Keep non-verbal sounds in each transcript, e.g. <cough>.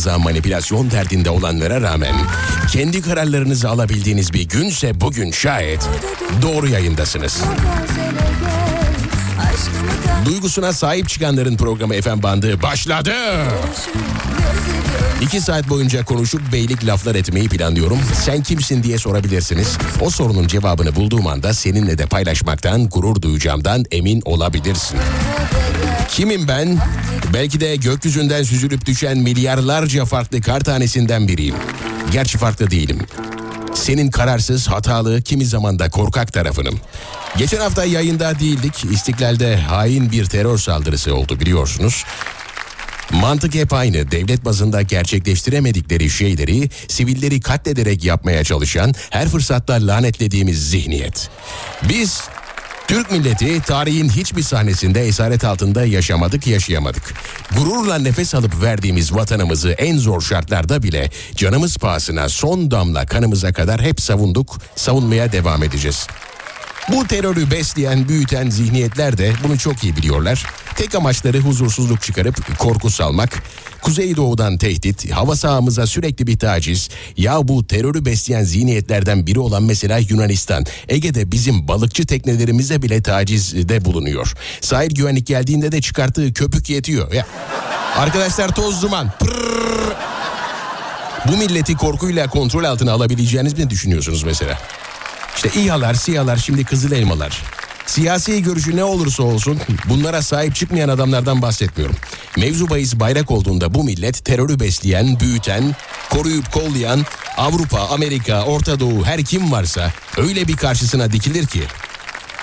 duygularımıza manipülasyon derdinde olanlara rağmen kendi kararlarınızı alabildiğiniz bir günse bugün şayet doğru yayındasınız. Duygusuna sahip çıkanların programı FM Bandı başladı. İki saat boyunca konuşup beylik laflar etmeyi planlıyorum. Sen kimsin diye sorabilirsiniz. O sorunun cevabını bulduğum anda seninle de paylaşmaktan, gurur duyacağımdan emin olabilirsin. Kimim ben? Belki de gökyüzünden süzülüp düşen milyarlarca farklı kar tanesinden biriyim. Gerçi farklı değilim. Senin kararsız, hatalı, kimi zaman da korkak tarafınım. Geçen hafta yayında değildik. İstiklal'de hain bir terör saldırısı oldu biliyorsunuz. Mantık hep aynı. Devlet bazında gerçekleştiremedikleri şeyleri sivilleri katlederek yapmaya çalışan her fırsatta lanetlediğimiz zihniyet. Biz Türk milleti tarihin hiçbir sahnesinde esaret altında yaşamadık, yaşayamadık. Gururla nefes alıp verdiğimiz vatanımızı en zor şartlarda bile canımız pahasına son damla kanımıza kadar hep savunduk, savunmaya devam edeceğiz. Bu terörü besleyen, büyüten zihniyetler de bunu çok iyi biliyorlar. Tek amaçları huzursuzluk çıkarıp korku salmak. Kuzeydoğudan tehdit, hava sahamıza sürekli bir taciz. Ya bu terörü besleyen zihniyetlerden biri olan mesela Yunanistan. Ege'de bizim balıkçı teknelerimize bile tacizde bulunuyor. Sahil güvenlik geldiğinde de çıkarttığı köpük yetiyor. Ya. Arkadaşlar toz duman. Pırrrr. Bu milleti korkuyla kontrol altına alabileceğiniz mi düşünüyorsunuz mesela? İşte İHA'lar, SİHA'lar, şimdi Kızıl Elmalar. Siyasi görüşü ne olursa olsun bunlara sahip çıkmayan adamlardan bahsetmiyorum. Mevzu bahis bayrak olduğunda bu millet terörü besleyen, büyüten, koruyup kollayan Avrupa, Amerika, Orta Doğu her kim varsa öyle bir karşısına dikilir ki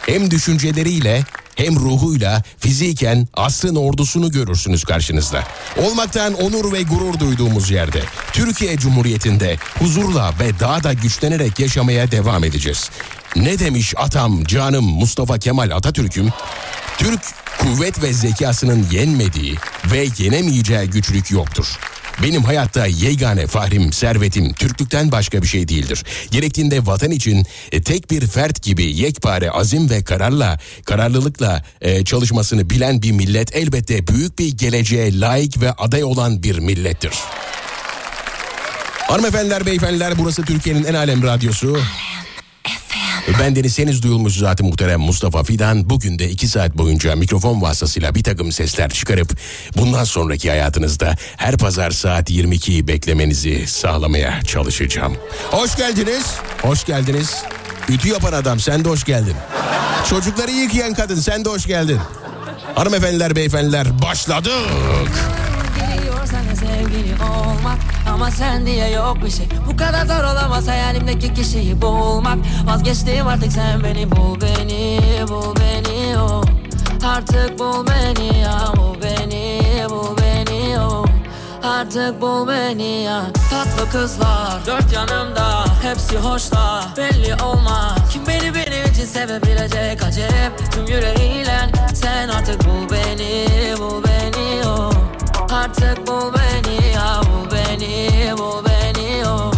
hem düşünceleriyle hem ruhuyla fiziken asrın ordusunu görürsünüz karşınızda. Olmaktan onur ve gurur duyduğumuz yerde Türkiye Cumhuriyeti'nde huzurla ve daha da güçlenerek yaşamaya devam edeceğiz. Ne demiş atam canım Mustafa Kemal Atatürk'üm? Türk kuvvet ve zekasının yenmediği ve yenemeyeceği güçlük yoktur. Benim hayatta yegane fahrim, servetim Türklükten başka bir şey değildir. Gerektiğinde vatan için e, tek bir fert gibi yekpare azim ve kararla, kararlılıkla e, çalışmasını bilen bir millet elbette büyük bir geleceğe layık ve aday olan bir millettir. Hanımefendiler, beyefendiler burası Türkiye'nin en alem radyosu. Ben Deniz henüz duyulmuş zaten muhterem Mustafa Fidan. Bugün de iki saat boyunca mikrofon vasıtasıyla bir takım sesler çıkarıp bundan sonraki hayatınızda her pazar saat 22'yi beklemenizi sağlamaya çalışacağım. Hoş geldiniz. Hoş geldiniz. Ütü yapan adam sen de hoş geldin. Çocukları yıkayan kadın sen de hoş geldin. Hanımefendiler beyefendiler başladık. Olmak. Ama sen diye yok bir şey. Bu kadar zor olamaz hayalimdeki kişiyi bulmak. Vazgeçtim artık sen beni bul beni Bul beni oh Artık bul beni ya Bul beni bul beni oh Artık bul beni ya. Tatlı kızlar dört yanımda Hepsi hoşta belli olmaz. Kim beni benim için sevebilecek acep? Tüm yüreğiyle sen artık bul beni Bul beni oh Artık bul beni ya Bul beni bul beni oh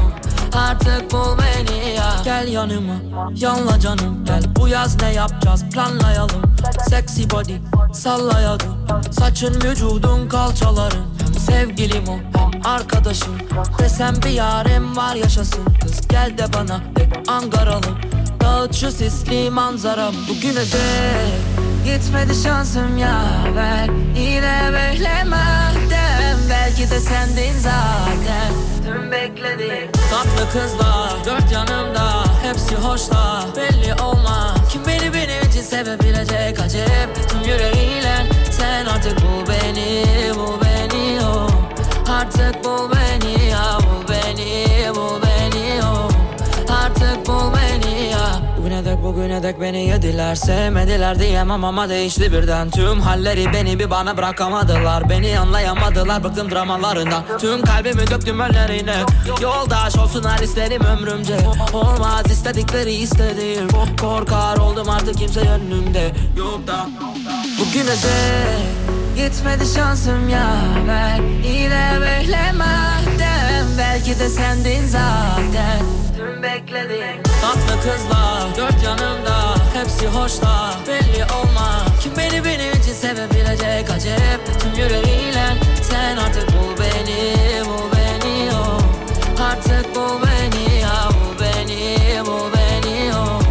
Artık bul beni ya. Gel yanıma yanla canım Gel. Bu yaz ne yapacağız? Planlayalım. Sexy body sallayalım Saçın vücudun kalçaların. Sevgilim o arkadaşım. Desem bir yarim var yaşasın. Kız gel de bana de Ankaralım Dağıt şu sisli manzaram. Bugüne dek Gitmedi şansım ya ver Yine böyle madem. Belki de sendin zaten. Tüm bekledim. Tatlı kızlar dört yanımda. Hepsi hoşla belli olmaz. Kim beni benim için sevebilecek? Acep Tüm yüreğiyle. Sen artık bul beni Bul beni oh. Artık bul beni ya Bul Bugüne dek beni yediler Sevmediler diyemem ama değişti birden. Tüm halleri beni bir bana bırakamadılar. Beni anlayamadılar bıktım dramalarından Tüm kalbimi döktüm önlerine. Yoldaş olsunlar isterim ömrümce. Olmaz istedikleri istediğim Korkar oldum artık kimse önümde Yok da. Bugüne dek Gitmedi şansım ya. Ver Yine böyle madem Belki de sendin zaten Tüm bekledim Tatlı kızlar dört yanımda Hepsi hoşta belli olmaz Kim beni benim için sevebilecek acep Tüm yüreğiyle sen artık bul beni Bul beni oh Artık bul beni ya Bul beni bul beni oh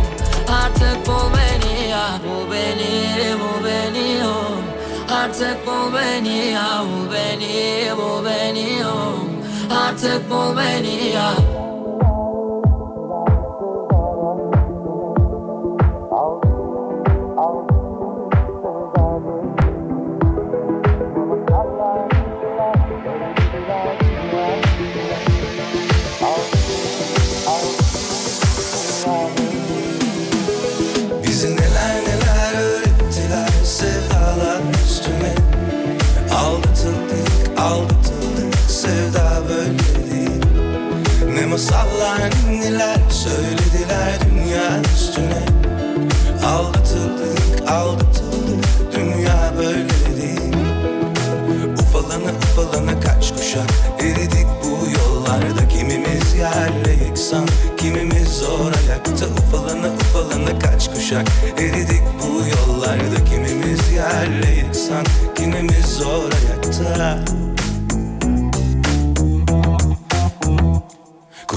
Artık bul beni ya Bul beni bul beni oh Artık bul beni ya Bul beni bul beni oh Artık bul beni ya masallar neler söylediler dünya üstüne. Aldatıldık aldatıldık dünya böyle değil. Ufalana ufalana kaç kuşak. Eridik bu yollarda Kimimiz yerle yeksan kimimiz zor ayakta. Ufalana ufalana kaç kuşak. Eridik bu yollarda Kimimiz yerle yeksan kimimiz zor ayakta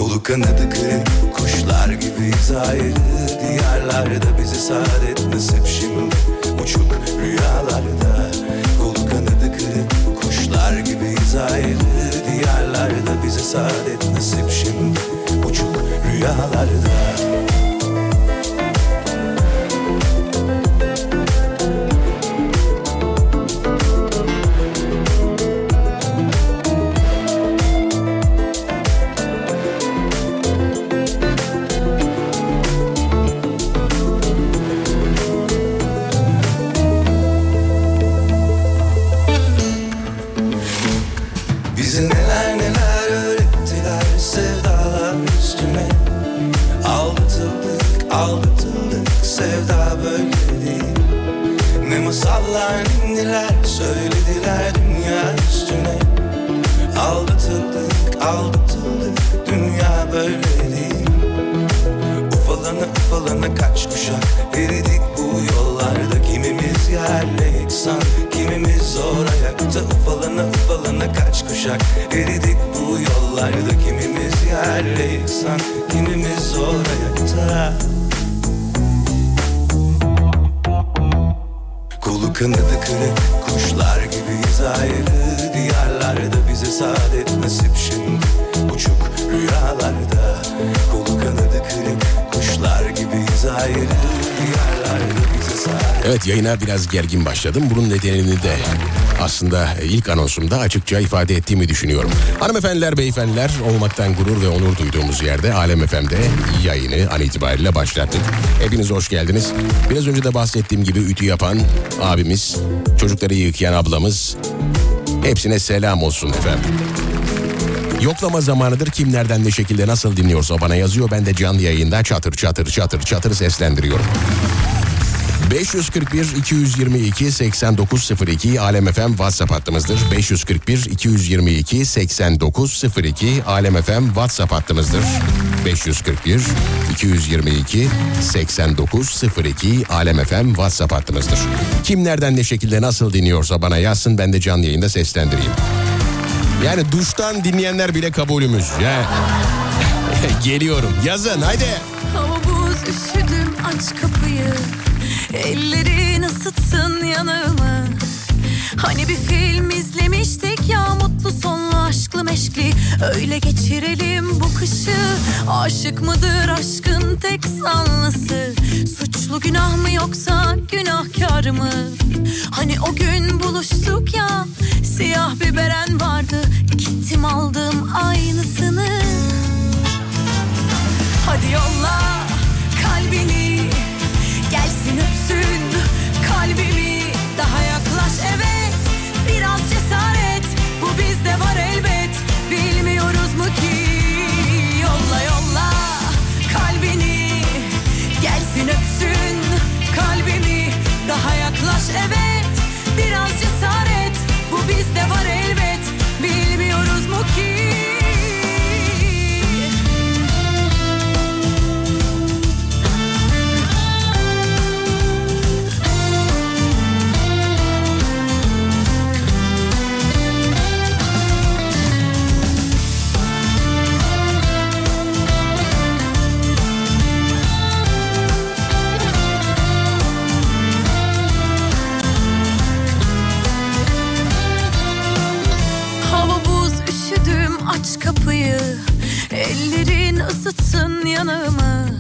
Kolu kanadı kırık kuşlar gibiyiz ayrı. Diyarlarda bize saadet nasip şimdi. Uçuk rüyalarda Kolu kanadı kırık kuşlar gibiyiz ayrı. Diyarlarda bize saadet nasip şimdi. Uçuk rüyalarda kuşak eridik bu yollarda Kimimiz yerle yeksan kimimiz zor ayakta Kolu kanadı kırık kuşlar gibiyiz ayrı. Diyarlarda bize saadet nasip şimdi Uçuk rüyalarda. Kolu kanadı kırık kuşlar gibiyiz ayrı. Diyarlarda Evet yayına biraz gergin başladım. Bunun nedenini de aslında ilk anonsumda açıkça ifade ettiğimi düşünüyorum. Hanımefendiler, beyefendiler olmaktan gurur ve onur duyduğumuz yerde Alem FM'de yayını an itibariyle başlattık. Hepiniz hoş geldiniz. Biraz önce de bahsettiğim gibi ütü yapan abimiz, çocukları yıkayan ablamız hepsine selam olsun efendim. Yoklama zamanıdır kim nereden ne şekilde nasıl dinliyorsa bana yazıyor. Ben de canlı yayında çatır çatır çatır çatır seslendiriyorum. 541 222 8902 Alem FM WhatsApp hattımızdır. 541 222 8902 Alem FM WhatsApp hattımızdır. 541 222 8902 Alem FM WhatsApp hattımızdır. Kim nereden ne şekilde nasıl dinliyorsa bana yazsın ben de canlı yayında seslendireyim. Yani duştan dinleyenler bile kabulümüz. Ya. <laughs> Geliyorum. Yazın haydi. Hava buz üşüdüm aç kapıyı Ellerin ısıtsın yanağımı Hani bir film izlemiştik ya mutlu sonlu aşklı meşkli. Öyle geçirelim bu kışı. Aşık mıdır aşkın tek sanlısı Suçlu günah mı yoksa günahkar mı? Hani o gün buluştuk ya Siyah bir beren vardı. Gittim aldım aynısını. Hadi yolla kalbini aç kapıyı Ellerin ısıtsın yanağımı.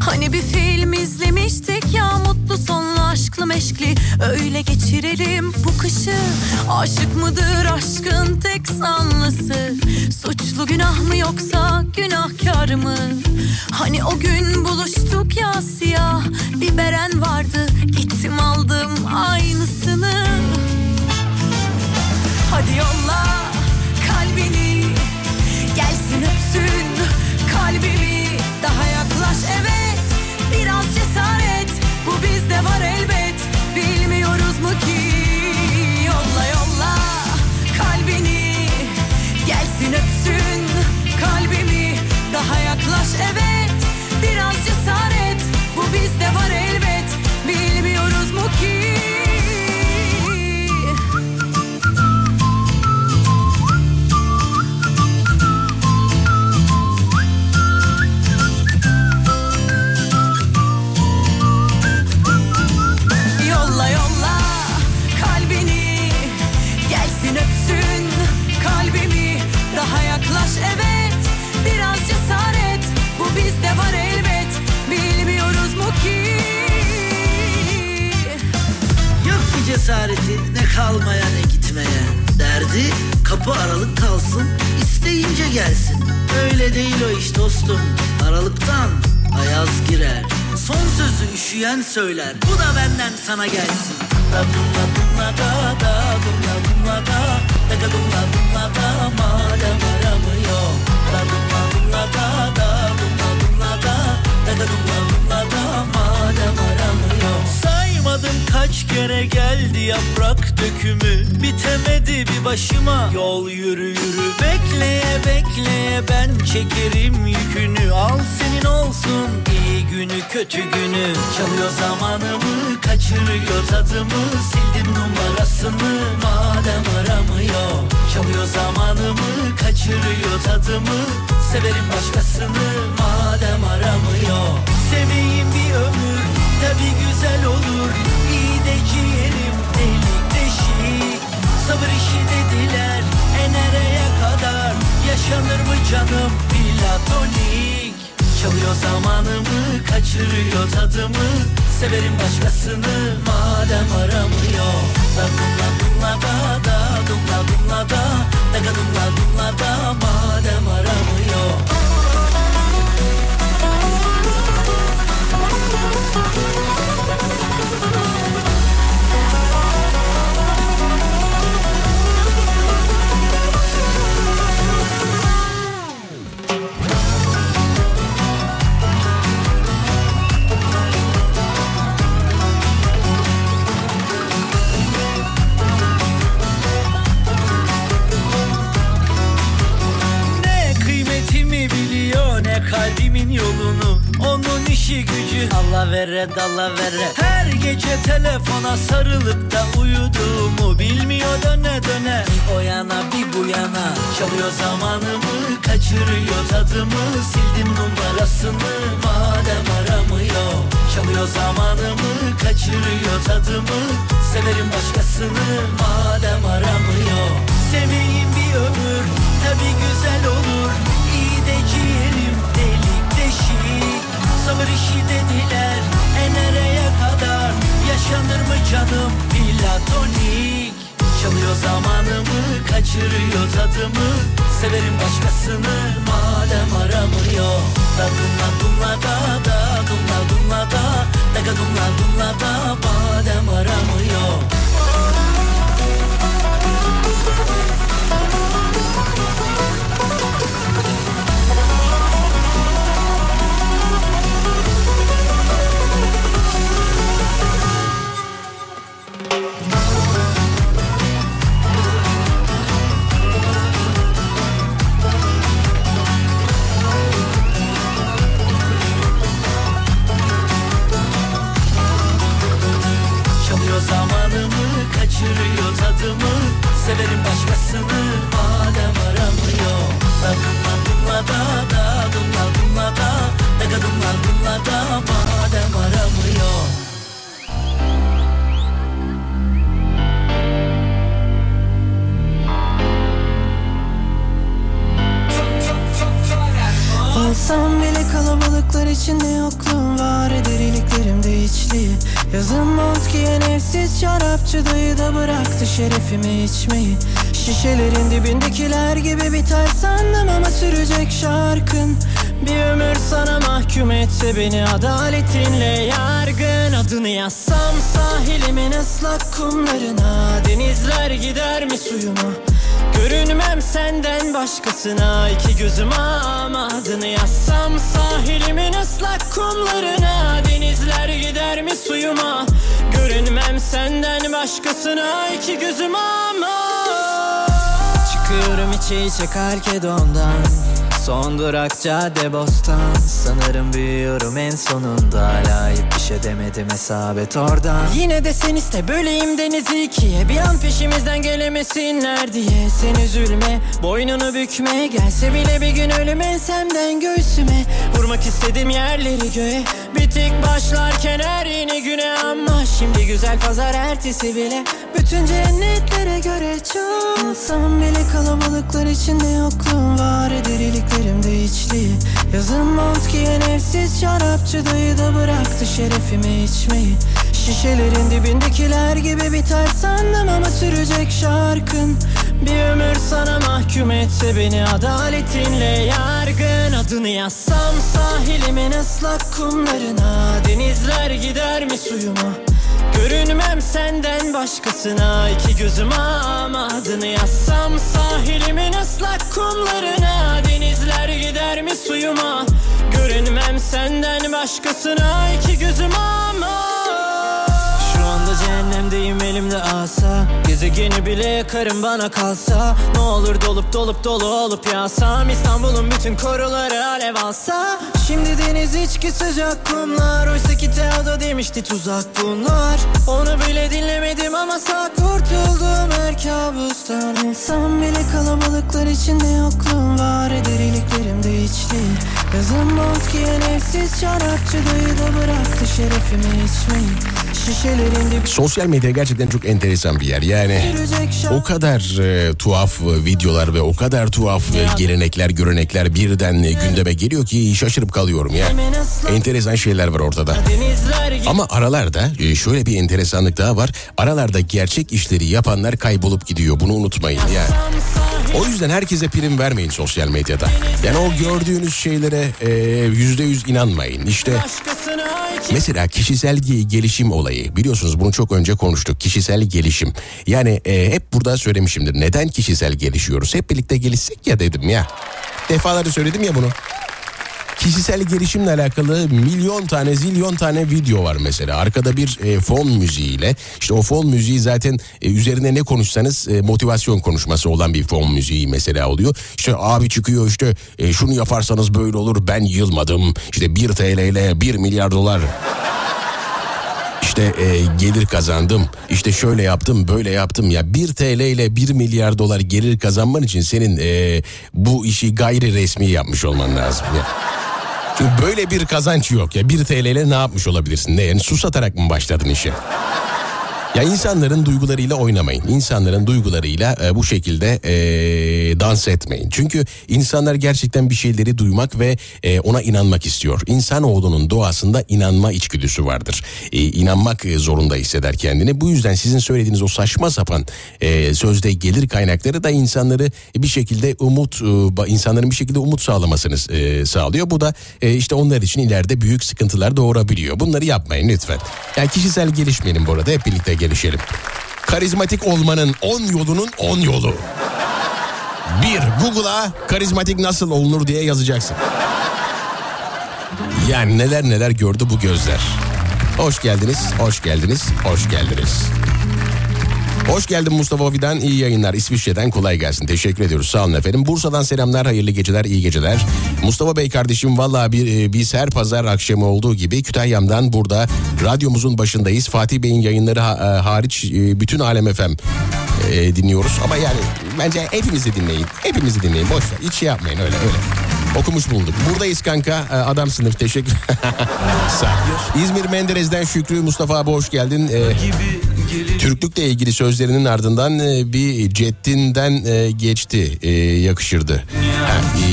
Hani bir film izlemiştik ya mutlu sonlu aşklı meşkli. Öyle geçirelim bu kışı. Aşık mıdır aşkın tek sanlısı? Suçlu günah mı yoksa günahkar mı? Hani o gün buluştuk ya siyah bir beren vardı. Gittim aldım aynısını. Hadi yolla Gelsin sana gelsin. Saymadım kaç kere geldi yaprak dökümü. Bitemedi bir başıma yol yürü yürü. Bekleye bekleye ben çekerim yükünü. Al senin olsun iyi günü kötü günü. Çalıyor zamanımı kaçırıyor tadımı Sildim numarasını. Madem aramıyor Çalıyor zamanımı kaçırıyor tadımı. Severim başkasını madem aramıyor. Seveyim bir ömür tabi güzel olur. İyi de ciğerim delik deşik. Sabır işi dediler e nereye kadar. Yaşanır mı canım platonik? Çalıyor zamanımı kaçırıyor tadımı Severim başkasını madem aramıyor. Da dumla dumla da da dumla dumla da Da dumla dumla da madem aramıyor gücü Allah vere dalla vere Her gece telefona sarılıp da uyuduğumu Bilmiyor döne döne. Bir o yana bir bu yana. Çalıyor zamanımı kaçırıyor tadımı. Sildim numarasını madem aramıyor. Çalıyor zamanımı kaçırıyor tadımı. Severim başkasını madem aramıyor. Seveyim bir ömür tabi güzel olur. İyi de ciğerim deşik Sabır işi dediler e nereye kadar? Yaşanır mı canım? Platonik Çalıyor zamanımı kaçırıyor tadımı. Severim başkasını madem aramıyor. Da dumla dumla da da dumla dumla da. Daga dumla dumla da madem aramıyor beni adaletinle yargın. Adını yazsam sahilimin ıslak kumlarına. Denizler gider mi suyuma? Görünmem senden başkasına. İki gözüm ama adını yazsam sahilimin ıslak kumlarına. Denizler gider mi suyuma? Görünmem senden başkasına. İki gözüm ama. Çıkıyorum içe içe Kalkedon'dan Son durak cadde bostan. Sanırım büyüyorum en sonunda. Hala hiçbir şey demedim hesap et oradan. Yine de sen iste böleyim denizi ikiye. Bir an peşimizden gelemesinler diye. Sen üzülme boynunu bükme. Gelse bile bir gün ölüm ensemden göğsüme. Vurmak istedim yerleri göğe Bitik başlarken her yeni güne Ama şimdi güzel pazar ertesi bile. Bütün cennetlere göre çok Olsam bile kalabalıklar içinde yokluğum var eder iliklerimde içliği Yazın mont giyen evsiz şarapçı dayı da bıraktı şerefimi içmeyi. Şişelerin dibindekiler gibi biter sandım ama sürecek şarkın Bir ömür sana mahkum etse beni adaletinle yargın Adını yazsam sahilimin ıslak kumlarına Denizler gider mi suyuma? Görünmem senden başkasına iki gözüm ama adını yazsam sahilimin ıslak kumlarına Denizler gider mi suyuma? Görünmem senden başkasına iki gözüm ama cehennemdeyim elimde asa. Gezegeni bile yakarım bana kalsa. Ne olur dolup dolup dolu olup yağsam İstanbul'un bütün koruları alev alsa. Şimdi deniz içki sıcak kumlar. Oysa ki Teodo demişti tuzak bunlar. Onu bile dinlemedim ama sağ kurtuldum. Her kabustan İnsan bile kalabalıklar içinde yokluğum var. Eder iliklerimde içliği Yazın mont giyen evsiz şarapçı dayı da bıraktı şerefimi içmeyi Sosyal medya gerçekten çok enteresan bir yer. Yani o kadar e, tuhaf e, videolar ve o kadar tuhaf e, gelenekler, görenekler birden e, gündeme geliyor ki şaşırıp kalıyorum ya. Enteresan şeyler var ortada. Ama aralarda e, şöyle bir enteresanlık daha var. Aralarda gerçek işleri yapanlar kaybolup gidiyor. Bunu unutmayın yani. O yüzden herkese prim vermeyin sosyal medyada. Yani o gördüğünüz şeylere e, yüzde yüz inanmayın. İşte Mesela kişisel ge- gelişim olayı. Biliyorsunuz bunu çok önce konuştuk. Kişisel gelişim. Yani e, hep burada söylemişimdir. Neden kişisel gelişiyoruz? Hep birlikte gelişsek ya dedim ya. Defalarca söyledim ya bunu Kişisel gelişimle alakalı milyon tane zilyon tane video var mesela. Arkada bir e, fon müziğiyle işte o fon müziği zaten e, üzerine ne konuşsanız e, motivasyon konuşması olan bir fon müziği mesela oluyor. İşte abi çıkıyor işte e, şunu yaparsanız böyle olur ben yılmadım. İşte 1 TL ile 1 milyar dolar işte e, gelir kazandım. İşte şöyle yaptım, böyle yaptım ya. 1 TL ile 1 milyar dolar gelir kazanman için senin e, bu işi gayri resmi yapmış olman lazım. Ya. Çünkü böyle bir kazanç yok ya. 1 TL ile ne yapmış olabilirsin? Ne yani su satarak mı başladın işe? Ya insanların duygularıyla oynamayın. İnsanların duygularıyla e, bu şekilde e, dans etmeyin. Çünkü insanlar gerçekten bir şeyleri duymak ve e, ona inanmak istiyor. İnsanoğlunun doğasında inanma içgüdüsü vardır. E, inanmak e, zorunda hisseder kendini. Bu yüzden sizin söylediğiniz o saçma sapan e, sözde gelir kaynakları da insanları bir şekilde umut, e, insanların bir şekilde umut sağlamasını e, sağlıyor. Bu da e, işte onlar için ileride büyük sıkıntılar doğurabiliyor. Bunları yapmayın lütfen. Yani kişisel gelişmeyelim bu arada hep birlikte gelişelim. Karizmatik olmanın 10 yolunun 10 yolu. Bir, Google'a karizmatik nasıl olunur diye yazacaksın. Yani neler neler gördü bu gözler. Hoş geldiniz, hoş geldiniz, hoş geldiniz. Hoş geldin Mustafa Fidan. İyi yayınlar. İsviçre'den kolay gelsin. Teşekkür ediyoruz. Sağ olun efendim. Bursa'dan selamlar. Hayırlı geceler, iyi geceler. Mustafa Bey kardeşim valla bir, e, biz her pazar akşamı olduğu gibi Kütahya'mdan burada radyomuzun başındayız. Fatih Bey'in yayınları e, hariç e, bütün Alem FM dinliyoruz. Ama yani bence hepimizi dinleyin. Hepimizi dinleyin. Boş ver. Hiç şey yapmayın öyle öyle. Okumuş bulduk. Buradayız kanka. Adam sınıf. Teşekkür. <laughs> Sağ. İzmir Menderes'den Şükrü Mustafa abi hoş geldin. E, Türklükle ilgili sözlerinin ardından e, bir ceddinden e, geçti e, yakışırdı.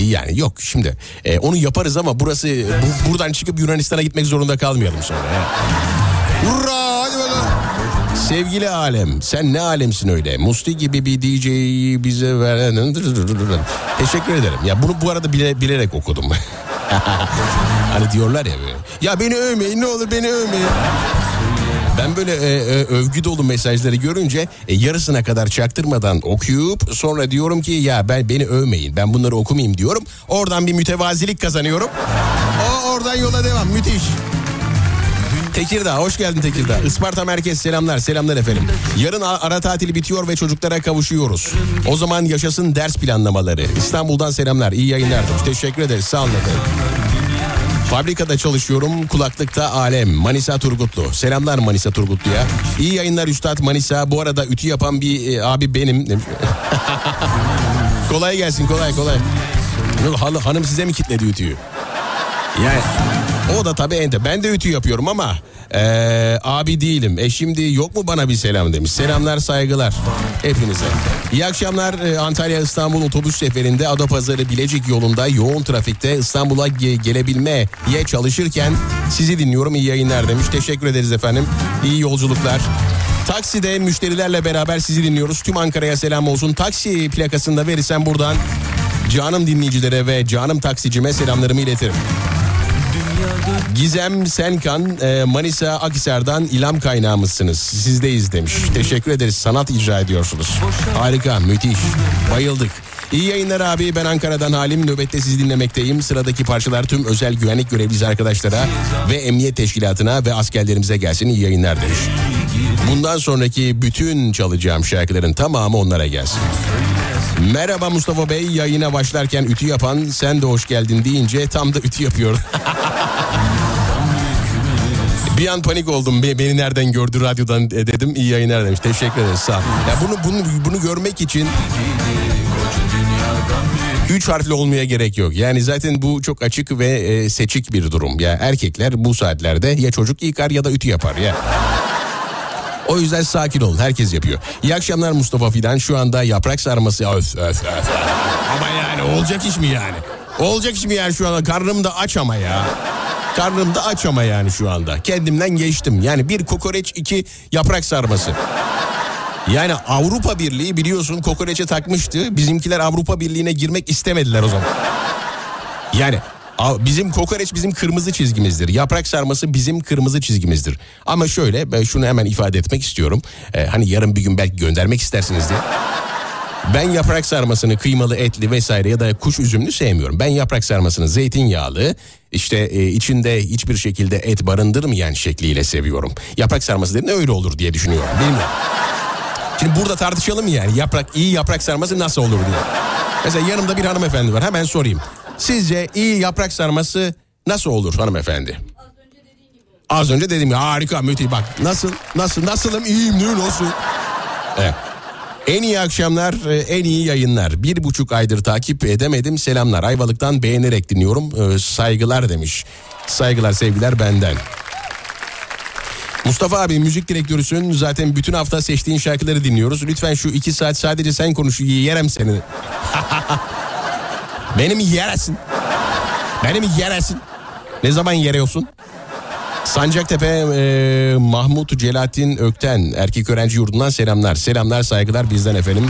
Yani yok şimdi onu yaparız ama burası bu- buradan çıkıp Yunanistan'a gitmek zorunda kalmayalım sonra. Hurra hadi bakalım. Sevgili alem sen ne alemsin öyle Musti gibi bir DJ'yi bize veren teşekkür ederim ya bunu bu arada bile, bilerek okudum <laughs> hani diyorlar ya böyle, ya beni övmeyin ne olur beni övmeyin ben böyle e, e, övgü dolu mesajları görünce e, yarısına kadar çaktırmadan okuyup sonra diyorum ki ya ben beni övmeyin ben bunları okumayayım diyorum. Oradan bir mütevazilik kazanıyorum. O oradan yola devam müthiş. Tekirdağ hoş geldin Tekirdağ. Isparta Merkez selamlar selamlar efendim. Yarın ara tatili bitiyor ve çocuklara kavuşuyoruz. O zaman yaşasın ders planlamaları. İstanbul'dan selamlar iyi yayınlar. Teşekkür ederiz sağ olun efendim. Fabrikada çalışıyorum. Kulaklıkta alem. Manisa Turgutlu. Selamlar Manisa Turgutlu'ya. İyi yayınlar Üstad Manisa. Bu arada ütü yapan bir e, abi benim. <laughs> kolay gelsin kolay kolay. Hanım size mi kitledi ütüyü? Yani o da tabii ente. Ben de ütü yapıyorum ama eee, abi değilim. E şimdi yok mu bana bir selam demiş. Selamlar saygılar hepinize. İyi akşamlar Ee, Antalya İstanbul otobüs seferinde Adapazarı Bilecik yolunda yoğun trafikte İstanbul'a ge- gelebilmeye çalışırken sizi dinliyorum. İyi yayınlar demiş. Teşekkür ederiz efendim. İyi yolculuklar. Takside müşterilerle beraber sizi dinliyoruz. Tüm Ankara'ya selam olsun. Taksi plakasını da verirsen buradan canım dinleyicilere ve canım taksicime selamlarımı iletirim. Gizem Senkan e, Manisa Akhisar'dan ilham kaynağımızsınız. Sizdeyiz demiş. Teşekkür ederiz. Sanat icra ediyorsunuz. Harika, müthiş. Bayıldık. İyi yayınlar abi. Ben Ankara'dan Halim. Nöbette sizi dinlemekteyim. Sıradaki parçalar tüm özel güvenlik görevlisi arkadaşlara ve emniyet teşkilatına ve askerlerimize gelsin. İyi yayınlar demiş. Bundan sonraki bütün çalacağım şarkıların tamamı onlara gelsin. Merhaba Mustafa Bey yayına başlarken ütü yapan sen de hoş geldin deyince tam da ütü yapıyor. <laughs> Bir an panik oldum. Be- Beni nereden gördü radyodan e, dedim. İyi yayınlar demiş. Teşekkür ederiz. Sağ ol. Ya bunu bunu bunu görmek için Üç harfli olmaya gerek yok. Yani zaten bu çok açık ve e, seçik bir durum. Ya erkekler bu saatlerde ya çocuk yıkar ya da ütü yapar ya. O yüzden sakin olun. Herkes yapıyor. İyi akşamlar Mustafa Fidan. Şu anda yaprak sarması. Öf, öf, öf. Ama yani olacak iş mi yani? Olacak iş mi yani şu anda? Karnım da aç ama ya. Karnım da aç ama yani şu anda. Kendimden geçtim. Yani bir kokoreç iki yaprak sarması. Yani Avrupa Birliği biliyorsun kokoreçe takmıştı. Bizimkiler Avrupa Birliği'ne girmek istemediler o zaman. Yani bizim kokoreç bizim kırmızı çizgimizdir. Yaprak sarması bizim kırmızı çizgimizdir. Ama şöyle ben şunu hemen ifade etmek istiyorum. Ee, hani yarın bir gün belki göndermek istersiniz diye. Ben yaprak sarmasını kıymalı, etli vesaire ya da kuş üzümlü sevmiyorum. Ben yaprak sarmasını zeytinyağlı, işte e, içinde hiçbir şekilde et barındırmayan şekliyle seviyorum. Yaprak sarması dediğinde öyle olur diye düşünüyorum. Bilmiyorum. Şimdi burada tartışalım yani yaprak iyi yaprak sarması nasıl olur diye. Mesela yanımda bir hanımefendi var hemen sorayım. Sizce iyi yaprak sarması nasıl olur hanımefendi? Az önce dediğim gibi harika müthiş bak nasıl nasıl nasılım iyiyim ne nasıl? Evet. En iyi akşamlar, e, en iyi yayınlar. Bir buçuk aydır takip edemedim. Selamlar. Ayvalık'tan beğenerek dinliyorum. Ee, saygılar demiş. Saygılar, sevgiler benden. Mustafa abi müzik direktörüsün. Zaten bütün hafta seçtiğin şarkıları dinliyoruz. Lütfen şu iki saat sadece sen konuş. Yerem seni. <laughs> Benim yeresin. Benim yeresin. Ne zaman yeriyorsun? Sancaktepe e, Mahmut Celatin Ökten erkek öğrenci yurdundan selamlar. Selamlar saygılar bizden efendim.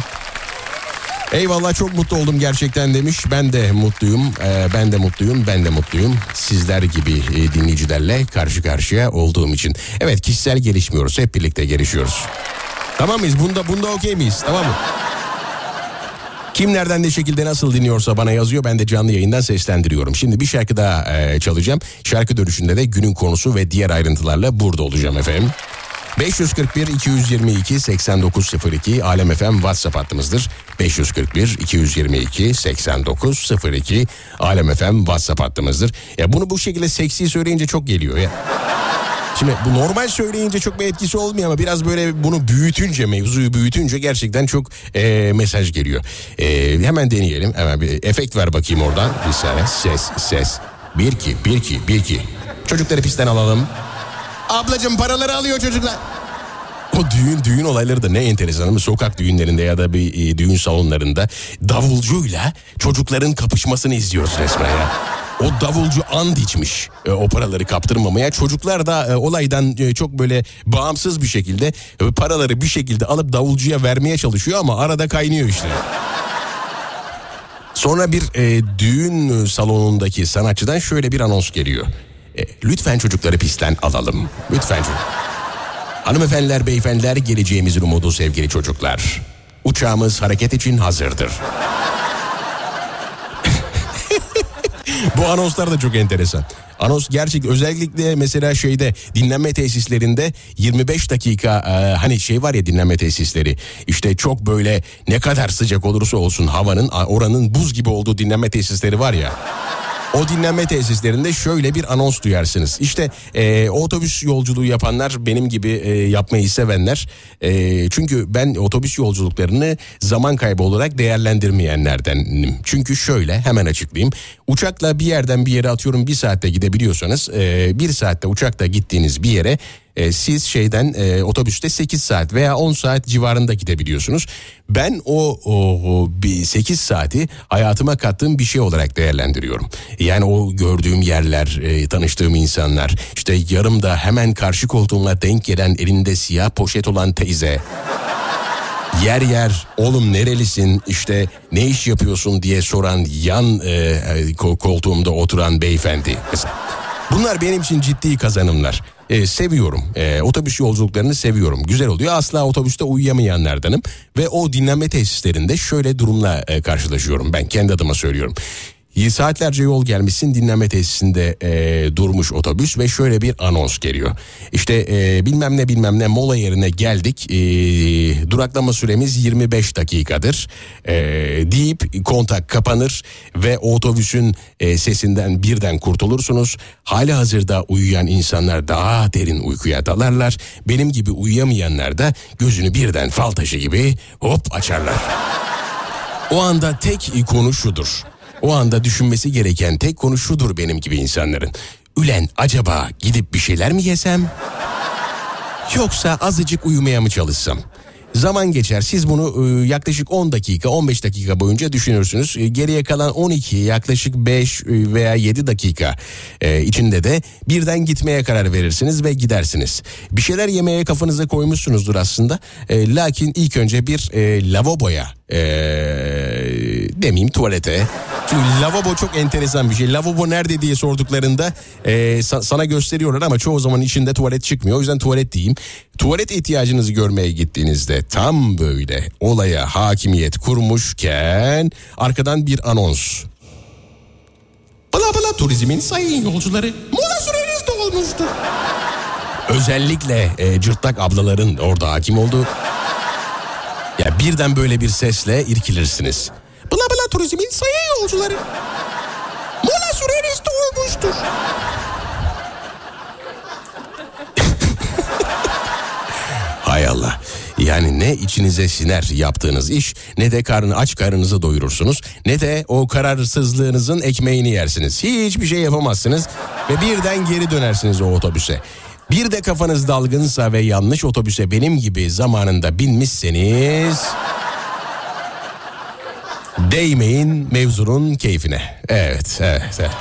Eyvallah çok mutlu oldum gerçekten demiş. Ben de mutluyum, ee, ben de mutluyum, ben de mutluyum. Sizler gibi e, dinleyicilerle karşı karşıya olduğum için. Evet kişisel gelişmiyoruz, hep birlikte gelişiyoruz. Tamam mıyız? Bunda bunda okey miyiz? Tamam mı? Kim nereden ne şekilde nasıl dinliyorsa bana yazıyor. Ben de canlı yayından seslendiriyorum. Şimdi bir şarkı daha e, çalacağım. Şarkı dönüşünde de günün konusu ve diğer ayrıntılarla burada olacağım efendim. 541 222 8902 Alem FM WhatsApp hattımızdır. 541 222 8902 Alem FM WhatsApp hattımızdır. Ya bunu bu şekilde seksi söyleyince çok geliyor ya. Şimdi bu normal söyleyince çok bir etkisi olmuyor ama biraz böyle bunu büyütünce mevzuyu büyütünce gerçekten çok e, mesaj geliyor. E, hemen deneyelim. Hemen bir efekt ver bakayım oradan. Bir saniye ses ses. Bir ki bir ki bir ki. Çocukları pistten alalım. Ablacım paraları alıyor çocuklar. O düğün düğün olayları da ne enteresan ama sokak düğünlerinde ya da bir e, düğün salonlarında davulcuyla çocukların kapışmasını izliyoruz resmen ya. O davulcu and içmiş e, o paraları kaptırmamaya. Çocuklar da e, olaydan e, çok böyle bağımsız bir şekilde e, paraları bir şekilde alıp davulcuya vermeye çalışıyor ama arada kaynıyor işte. Sonra bir e, düğün salonundaki sanatçıdan şöyle bir anons geliyor. E, lütfen çocukları pistten alalım. Lütfen çocuk. Hanımefendiler, beyefendiler geleceğimizin umudu sevgili çocuklar. Uçağımız hareket için hazırdır. <laughs> Bu anonslar da çok enteresan. Anons gerçek özellikle mesela şeyde dinlenme tesislerinde 25 dakika e, hani şey var ya dinlenme tesisleri işte çok böyle ne kadar sıcak olursa olsun havanın oranın buz gibi olduğu dinlenme tesisleri var ya. O dinlenme tesislerinde şöyle bir anons duyarsınız. İşte e, otobüs yolculuğu yapanlar benim gibi e, yapmayı sevenler. E, çünkü ben otobüs yolculuklarını zaman kaybı olarak değerlendirmeyenlerdenim. Çünkü şöyle hemen açıklayayım. Uçakla bir yerden bir yere atıyorum bir saatte gidebiliyorsanız e, bir saatte uçakla gittiğiniz bir yere e, siz şeyden e, otobüste 8 saat veya 10 saat civarında gidebiliyorsunuz. Ben o, o, bir 8 saati hayatıma kattığım bir şey olarak değerlendiriyorum. Yani o gördüğüm yerler, e, tanıştığım insanlar, işte yarımda hemen karşı koltuğumla denk gelen elinde siyah poşet olan teyze. yer yer oğlum nerelisin işte ne iş yapıyorsun diye soran yan e, e koltuğumda oturan beyefendi. Mesela bunlar benim için ciddi kazanımlar e, seviyorum. E, otobüs yolculuklarını seviyorum. Güzel oluyor. Asla otobüste uyuyamayanlardanım. Ve o dinlenme tesislerinde şöyle durumla e, karşılaşıyorum. Ben kendi adıma söylüyorum. Saatlerce yol gelmişsin dinlenme tesisinde e, durmuş otobüs ve şöyle bir anons geliyor. İşte e, bilmem ne bilmem ne mola yerine geldik. E, duraklama süremiz 25 dakikadır. E, deyip kontak kapanır ve otobüsün e, sesinden birden kurtulursunuz. Hali hazırda uyuyan insanlar daha derin uykuya dalarlar. Benim gibi uyuyamayanlar da gözünü birden fal taşı gibi hop açarlar. O anda tek konu şudur. O anda düşünmesi gereken tek konu şudur benim gibi insanların. Ülen acaba gidip bir şeyler mi yesem? Yoksa azıcık uyumaya mı çalışsam? Zaman geçer. Siz bunu e, yaklaşık 10 dakika, 15 dakika boyunca düşünürsünüz. E, geriye kalan 12, yaklaşık 5 e, veya 7 dakika içinde de birden gitmeye karar verirsiniz ve gidersiniz. Bir şeyler yemeye kafanıza koymuşsunuzdur aslında. Lakin ilk önce bir lavaboya demeyeyim tuvalete. Çünkü lavabo çok enteresan bir şey. Lavabo nerede diye sorduklarında e, sa- sana gösteriyorlar ama çoğu zaman içinde tuvalet çıkmıyor. O yüzden tuvalet diyeyim. Tuvalet ihtiyacınızı görmeye gittiğinizde tam böyle olaya hakimiyet kurmuşken arkadan bir anons. Bala bala turizmin sayın yolcuları mola süreniz dolmuştur. Özellikle e, cırtlak ablaların orada hakim olduğu. Ya birden böyle bir sesle irkilirsiniz. Bla bla turizmin sayın yolcuları. Mola süreniz dolmuştur. Hay Allah. Yani ne içinize siner yaptığınız iş ne de karnı aç karnınızı doyurursunuz ne de o kararsızlığınızın ekmeğini yersiniz. Hiçbir şey yapamazsınız ve birden geri dönersiniz o otobüse. Bir de kafanız dalgınsa ve yanlış otobüse benim gibi zamanında binmişseniz değmeyin mevzunun keyfine. Evet, evet, evet.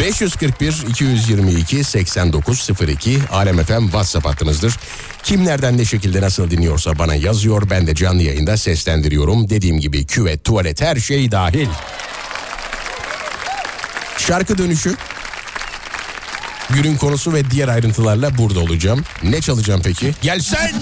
541 222 8902 Alem FM WhatsApp hattımızdır. Kim nereden ne şekilde nasıl dinliyorsa bana yazıyor. Ben de canlı yayında seslendiriyorum. Dediğim gibi küvet, tuvalet her şey dahil. Şarkı dönüşü. Günün konusu ve diğer ayrıntılarla burada olacağım. Ne çalacağım peki? Gelsen!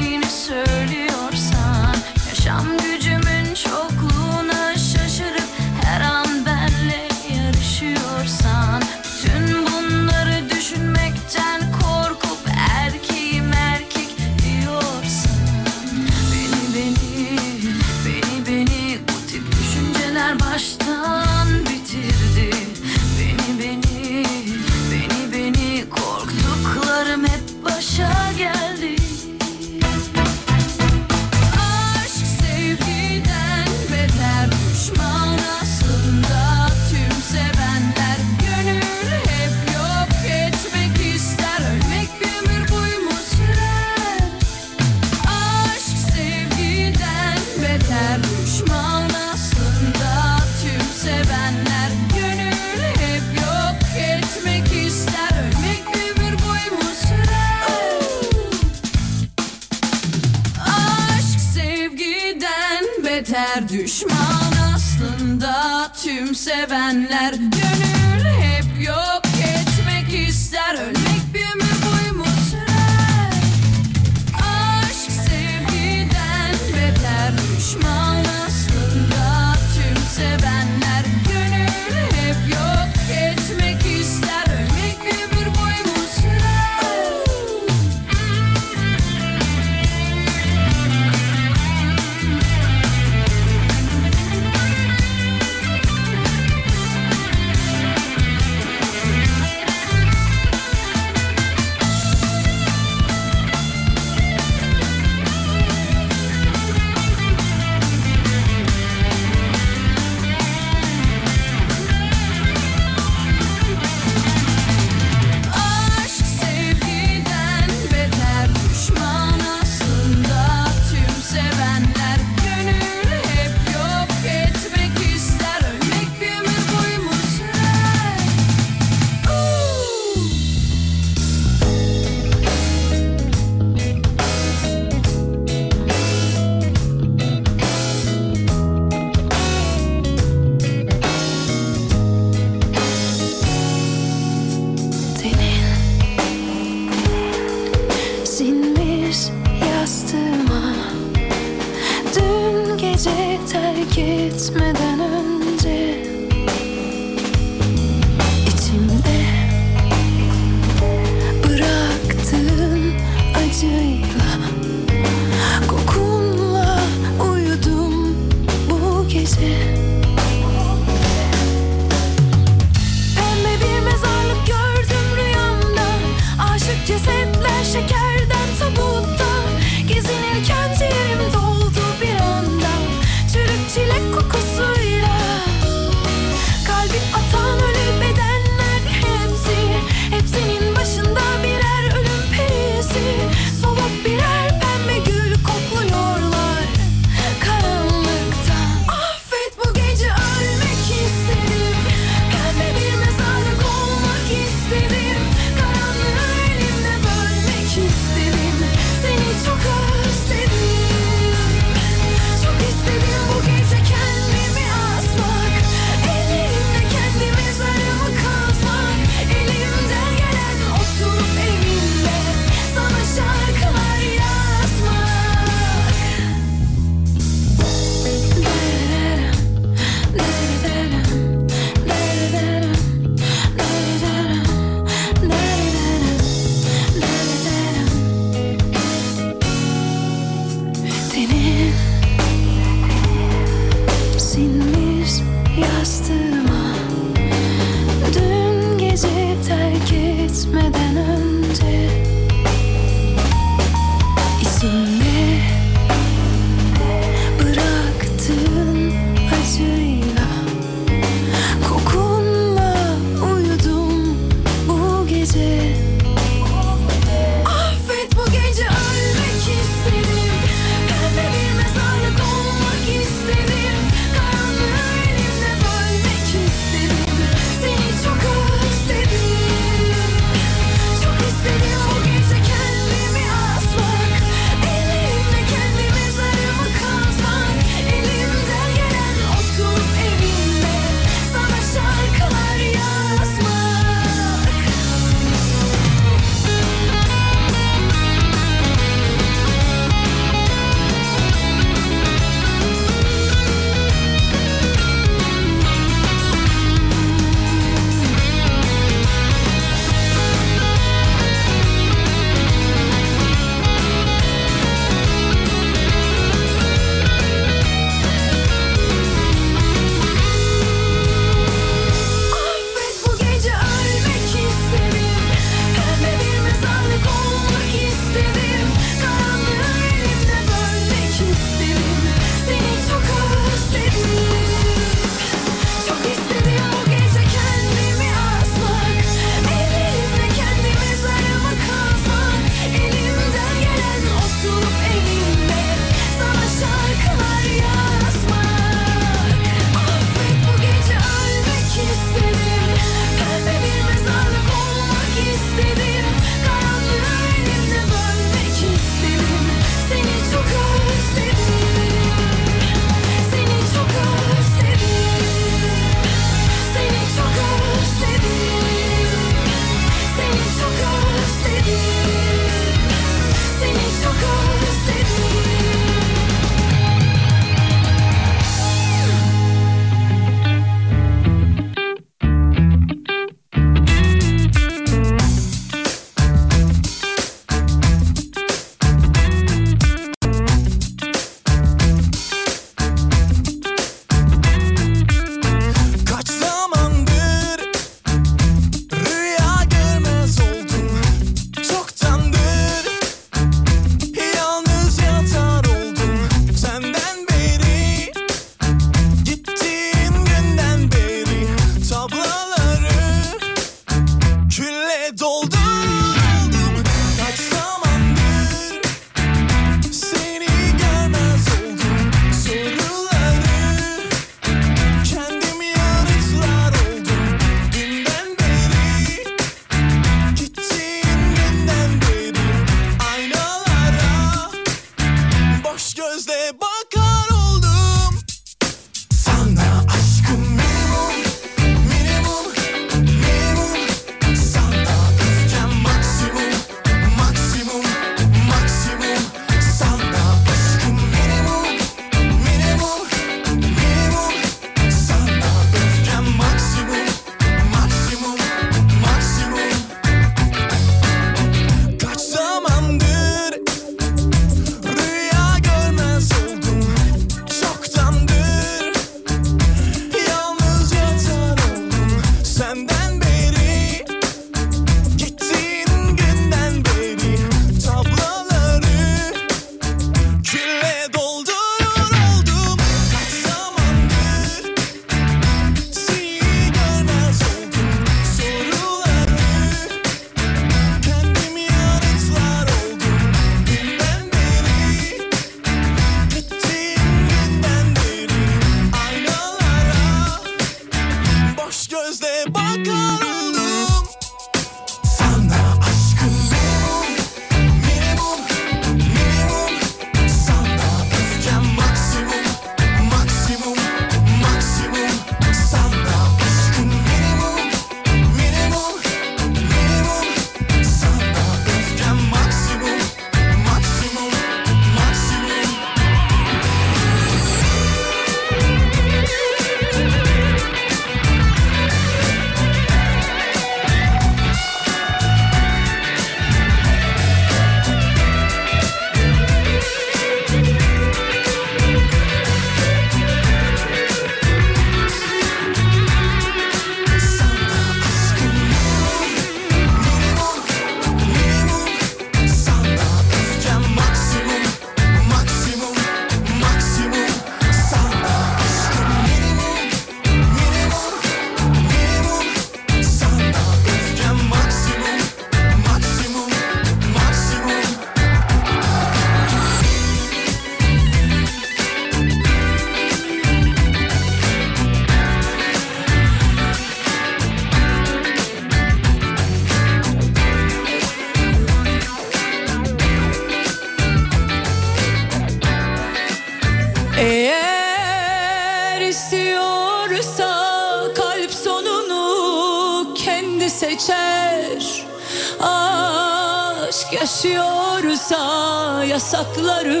Aşk yaşıyorsa yasakları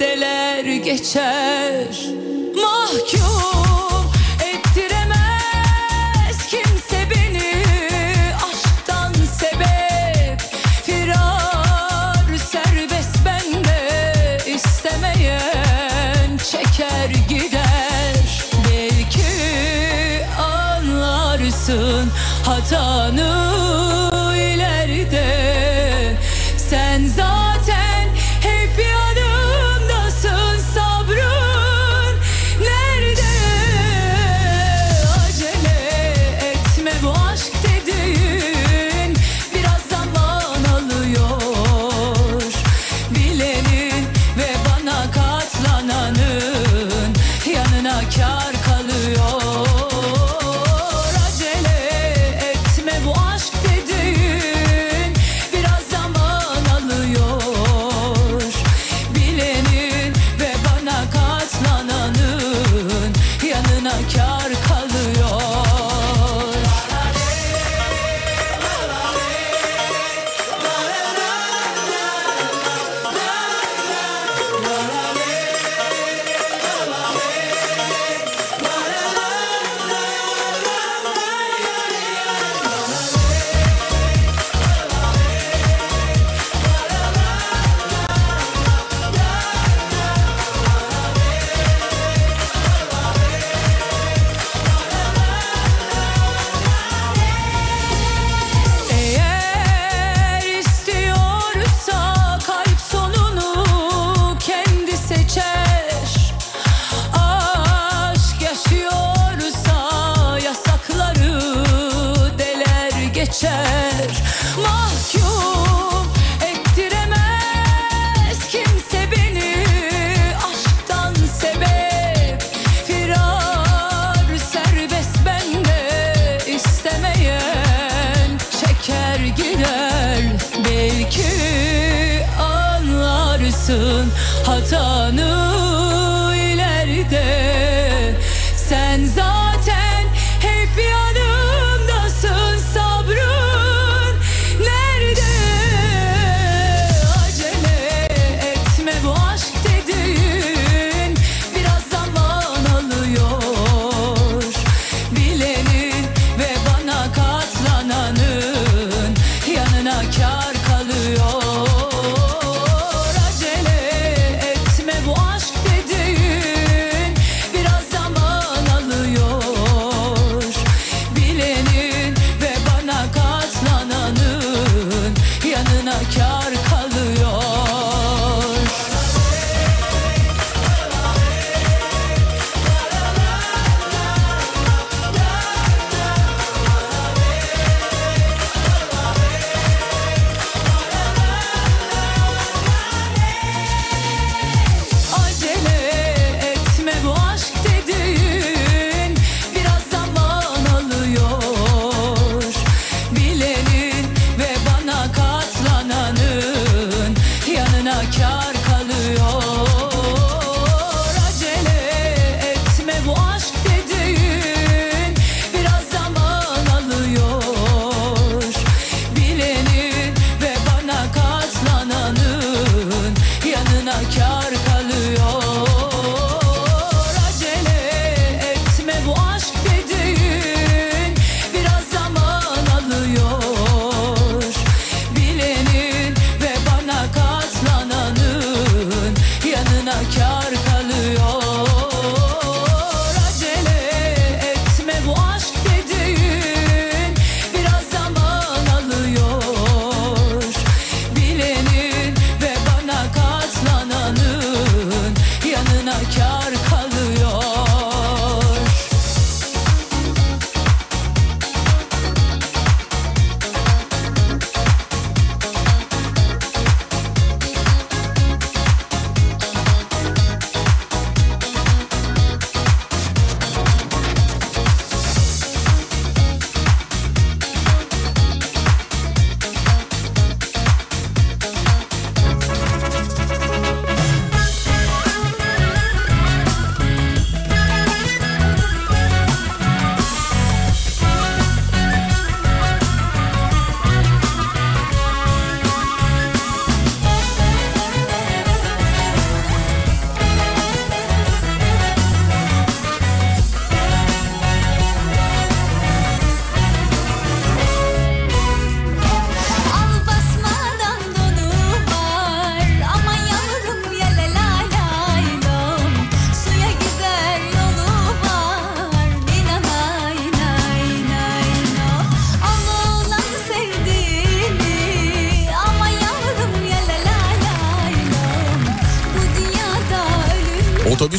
deler geçer. Mahkum ettiremez Sen zaten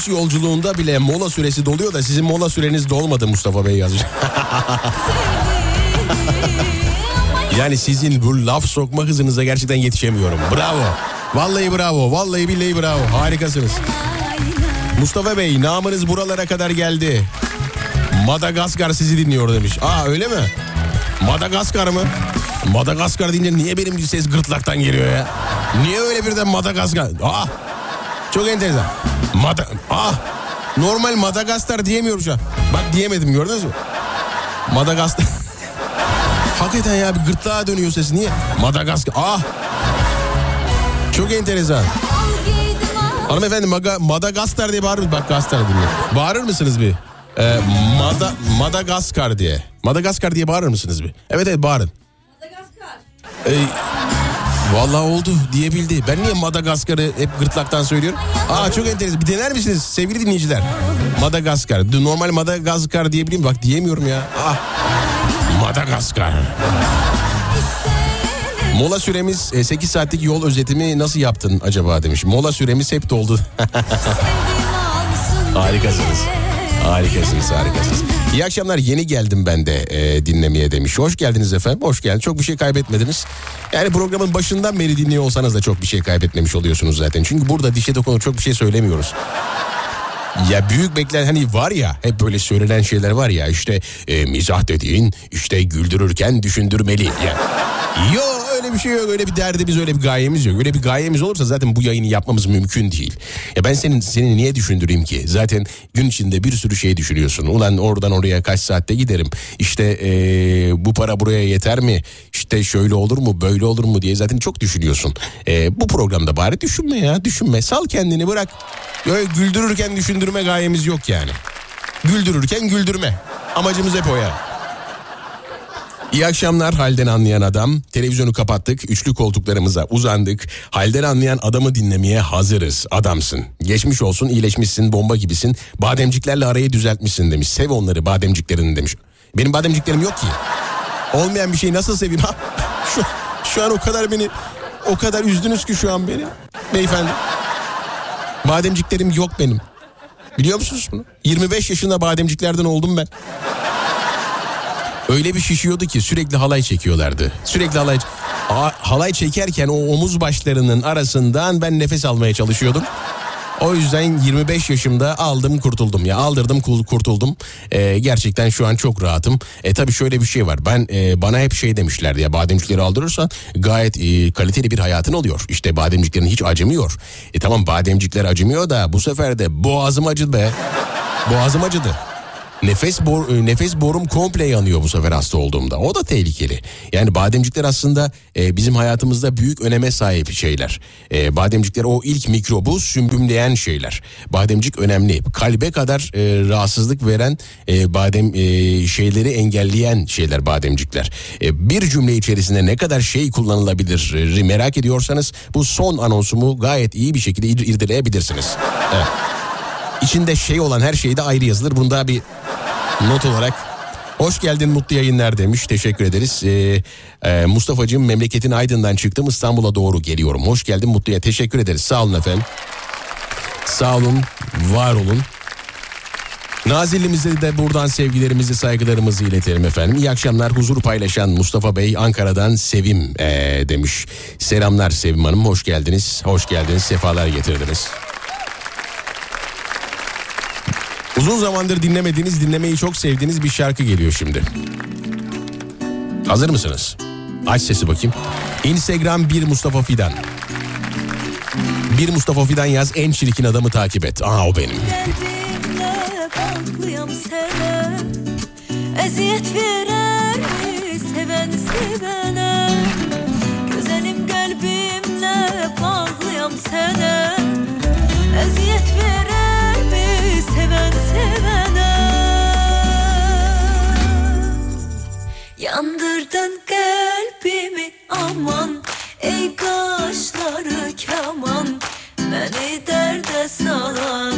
Otobüs yolculuğunda bile mola süresi doluyor da sizin mola süreniz dolmadı Mustafa Bey yazmış. <laughs> yani sizin bu laf sokma hızınıza gerçekten yetişemiyorum. Bravo. Vallahi bravo. Vallahi billahi bravo. Harikasınız. Mustafa Bey namınız buralara kadar geldi. Madagaskar sizi dinliyor demiş. Aa öyle mi? Madagaskar mı? Madagaskar deyince niye benim ses gırtlaktan geliyor ya? Niye öyle birden Madagaskar? Aa çok enteresan. Mada ah normal Madagaskar diyemiyorum şu an. Bak diyemedim gördünüz mü? Madagaskar. <laughs> Hakikaten ya bir gırtlağa dönüyor ses. Niye? Madagaskar. Ah. Çok enteresan. Hanımefendi Maga, Madagaskar diye bağırır Bak Gaskar dinliyor. Bağırır mısınız bir? Ee, Mada, Madagaskar diye. Madagaskar diye bağırır mısınız bir? Evet evet bağırın. Madagaskar. Ee, vallahi oldu diyebildi. Ben niye Madagaskar'ı hep gırtlaktan söylüyorum? Aa çok enteresan. Bir dener misiniz sevgili dinleyiciler? Madagaskar. Normal Madagaskar diyebileyim bak diyemiyorum ya. Ah. Madagaskar. Mola süremiz e, 8 saatlik yol özetimi nasıl yaptın acaba demiş. Mola süremiz hep doldu. <laughs> Harikasınız. Harikasınız harikasınız. İyi akşamlar yeni geldim ben de e, dinlemeye demiş. Hoş geldiniz efendim hoş geldiniz. Çok bir şey kaybetmediniz. Yani programın başından beri dinliyor olsanız da çok bir şey kaybetmemiş oluyorsunuz zaten. Çünkü burada dişe dokunu çok bir şey söylemiyoruz. Ya büyük beklen hani var ya hep böyle söylenen şeyler var ya işte e, mizah dediğin işte güldürürken düşündürmeli. Ya. Yok bir şey yok öyle bir derdimiz öyle bir gayemiz yok. Öyle bir gayemiz olursa zaten bu yayını yapmamız mümkün değil. Ya ben senin seni niye düşündüreyim ki? Zaten gün içinde bir sürü şey düşünüyorsun. Ulan oradan oraya kaç saatte giderim? İşte e, bu para buraya yeter mi? İşte şöyle olur mu böyle olur mu diye zaten çok düşünüyorsun. E, bu programda bari düşünme ya düşünme. Sal kendini bırak. Böyle güldürürken düşündürme gayemiz yok yani. Güldürürken güldürme. Amacımız hep o ya. İyi akşamlar halden anlayan adam. Televizyonu kapattık, üçlü koltuklarımıza uzandık. Halden anlayan adamı dinlemeye hazırız. Adamsın. Geçmiş olsun, iyileşmişsin, bomba gibisin. Bademciklerle arayı düzeltmişsin demiş. Sev onları bademciklerini demiş. Benim bademciklerim yok ki. Olmayan bir şeyi nasıl seveyim <laughs> ha? Şu, şu an o kadar beni o kadar üzdünüz ki şu an beni. Beyefendi. Bademciklerim yok benim. Biliyor musunuz bunu? 25 yaşında bademciklerden oldum ben. Öyle bir şişiyordu ki sürekli halay çekiyorlardı. Sürekli halay halay çekerken o omuz başlarının arasından ben nefes almaya çalışıyordum. O yüzden 25 yaşımda aldım kurtuldum ya aldırdım kurtuldum. Ee, gerçekten şu an çok rahatım. E tabii şöyle bir şey var. Ben e, bana hep şey demişlerdi ya bademcikleri aldırırsan gayet e, kaliteli bir hayatın oluyor. İşte bademciklerin hiç acımıyor. E tamam bademcikler acımıyor da bu sefer de boğazım acıdı be. Boğazım acıdı. Nefes bor, e, nefes borum komple yanıyor bu sefer hasta olduğumda. O da tehlikeli. Yani bademcikler aslında e, bizim hayatımızda büyük öneme sahip şeyler. E, bademcikler o ilk mikrobu sümbümleyen şeyler. Bademcik önemli. Kalbe kadar e, rahatsızlık veren e, badem e, şeyleri engelleyen şeyler bademcikler. E, bir cümle içerisinde ne kadar şey kullanılabilir e, merak ediyorsanız bu son anonsumu gayet iyi bir şekilde ir- irdeleyebilirsiniz. Evet. İçinde şey olan her şey de ayrı yazılır. Bunda bir not olarak Hoş geldin mutlu yayınlar demiş. Teşekkür ederiz. Ee, e, Mustafa'cığım memleketin Aydın'dan çıktım İstanbul'a doğru geliyorum. Hoş geldin mutluya. Teşekkür ederiz. Sağ olun efendim. Sağ olun, var olun. Nazilli'mize de buradan sevgilerimizi, saygılarımızı iletelim efendim. İyi akşamlar. Huzur paylaşan Mustafa Bey Ankara'dan Sevim ee, demiş. Selamlar Sevim Hanım. Hoş geldiniz. Hoş geldiniz. Sefalar getirdiniz. Uzun zamandır dinlemediğiniz, dinlemeyi çok sevdiğiniz bir şarkı geliyor şimdi. Hazır mısınız? Aç sesi bakayım. Instagram bir Mustafa Fidan. Bir Mustafa Fidan yaz en çirkin adamı takip et. Aa o benim. Eziyet verer seven sevene Güzelim kalbimle bağlıyam sana Eziyet verer Yandırdın kalbimi aman. Ey kaşları kaman Beni derde salan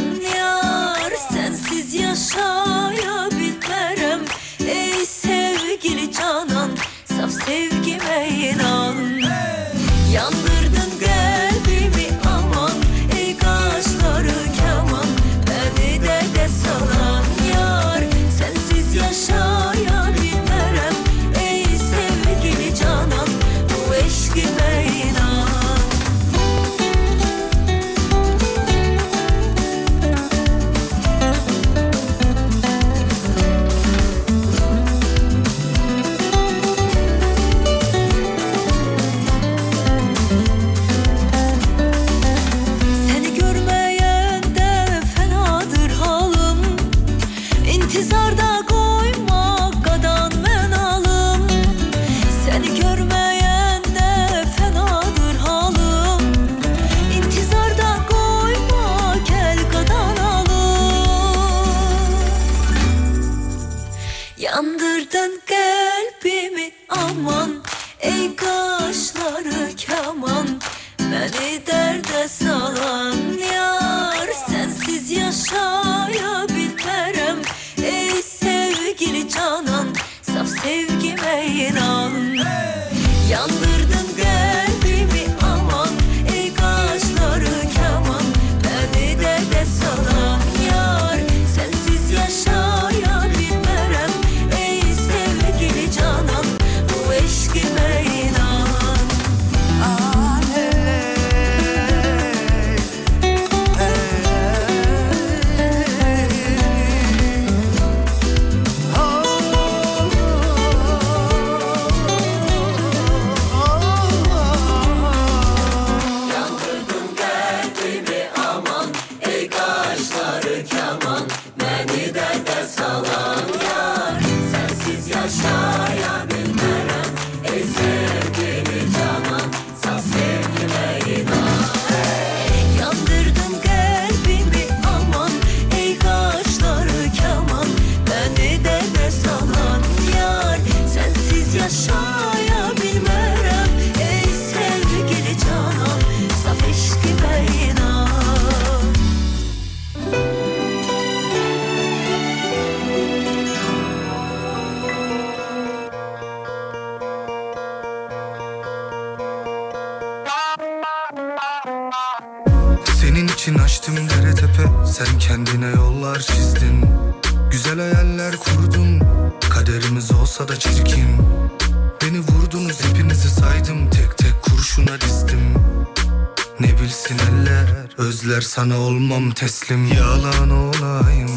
Sana olmam teslim yalan olayım.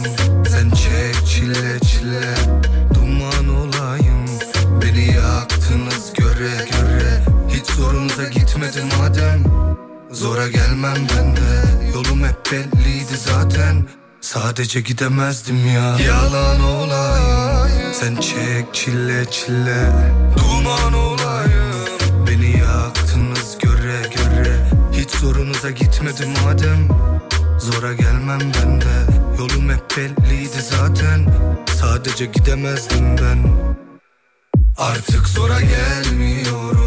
Sen çek çile çile. Duman olayım. Beni yaktınız göre göre. Hiç zorunda gitmedi madem. Zora gelmem ben de. Yolum hep belliydi zaten. Sadece gidemezdim ya. Yalan olayım. Sen çek çile çile. Duman olayım. Zorunuza gitmedi madem. Zora gelmem ben de. Yolum hep belliydi zaten. Sadece gidemezdim ben. Artık zora gelmiyorum.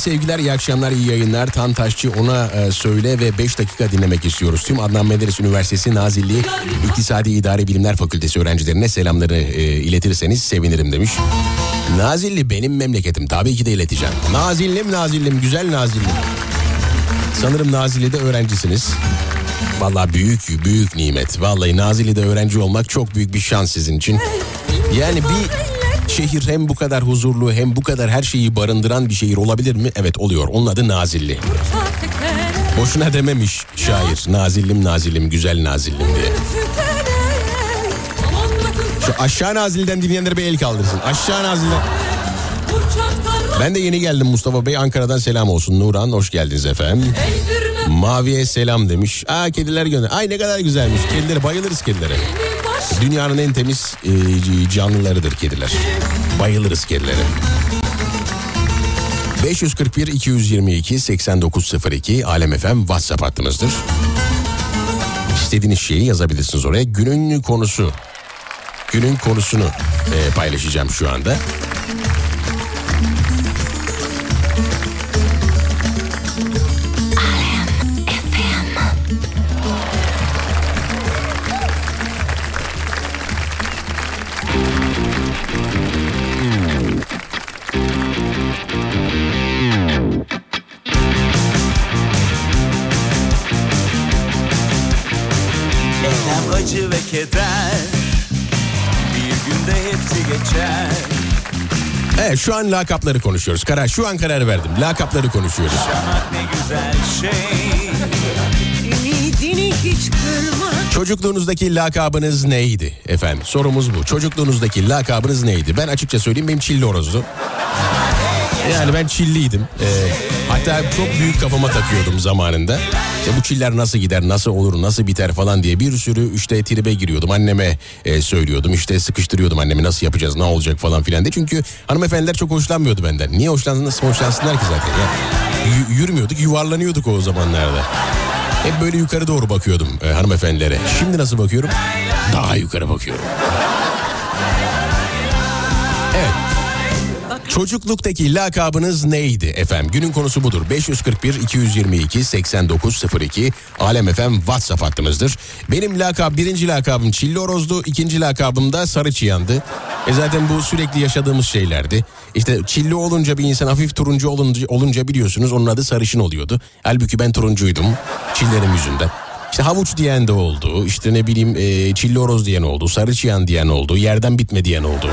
Sevgiler, iyi akşamlar, iyi yayınlar. Tan Taşçı ona e, söyle ve 5 dakika dinlemek istiyoruz. Tüm Adnan Menderes Üniversitesi Nazilli İktisadi İdari Bilimler Fakültesi öğrencilerine selamları e, iletirseniz sevinirim demiş. Nazilli benim memleketim. Tabii ki de ileteceğim. Nazillim, Nazillim, güzel Nazillim. Sanırım Nazilli'de öğrencisiniz. Vallahi büyük büyük nimet. Vallahi Nazilli'de öğrenci olmak çok büyük bir şans sizin için. Yani bir şehir hem bu kadar huzurlu hem bu kadar her şeyi barındıran bir şehir olabilir mi? Evet oluyor. Onun adı Nazilli. Boşuna dememiş şair. Nazillim Nazillim güzel Nazillim diye. Şu aşağı Nazilli'den dinleyenlere bir el kaldırsın. Aşağı Nazilli'den. Ben de yeni geldim Mustafa Bey. Ankara'dan selam olsun. Nuran hoş geldiniz efendim. Maviye selam demiş. Aa kediler gönder. Ay ne kadar güzelmiş. Kedilere bayılırız kedilere. Dünyanın en temiz e, canlılarıdır kediler. Bayılırız kedilere. 541 222 8902 Alem FM WhatsApp hattımızdır. İstediğiniz şeyi yazabilirsiniz oraya. Günün konusu. Günün konusunu e, paylaşacağım şu anda. Şu an lakapları konuşuyoruz. Karar şu an karar verdim. Lakapları konuşuyoruz. Şey Çocukluğunuzdaki lakabınız neydi efendim? Sorumuz bu. Çocukluğunuzdaki lakabınız neydi? Ben açıkça söyleyeyim benim çilli horozdu. Yani ben çilliydim. Ee, hatta çok büyük kafama takıyordum zamanında. İşte bu çiller nasıl gider, nasıl olur, nasıl biter falan diye bir sürü işte tribe giriyordum. Anneme e, söylüyordum. işte sıkıştırıyordum annemi nasıl yapacağız, ne olacak falan filan diye. Çünkü hanımefendiler çok hoşlanmıyordu benden. Niye hoşlansın, hoşlansınlar ki zaten ya? Y- yürümüyorduk, yuvarlanıyorduk o zamanlarda. Hep böyle yukarı doğru bakıyordum e, hanımefendilere. Şimdi nasıl bakıyorum? Daha yukarı bakıyorum. Evet. Çocukluktaki lakabınız neydi efendim? Günün konusu budur. 541 222 8902 Alem FM WhatsApp hattımızdır. Benim lakab birinci lakabım Çilli Oroz'du. ikinci lakabım da Sarı Çıyan'dı. E zaten bu sürekli yaşadığımız şeylerdi. İşte çilli olunca bir insan hafif turuncu olunca, olunca biliyorsunuz onun adı sarışın oluyordu. Halbuki ben turuncuydum çillerim yüzünden. İşte havuç diyen de oldu. İşte ne bileyim e, çilli oroz diyen oldu. Sarı çıyan diyen oldu. Yerden bitme diyen oldu.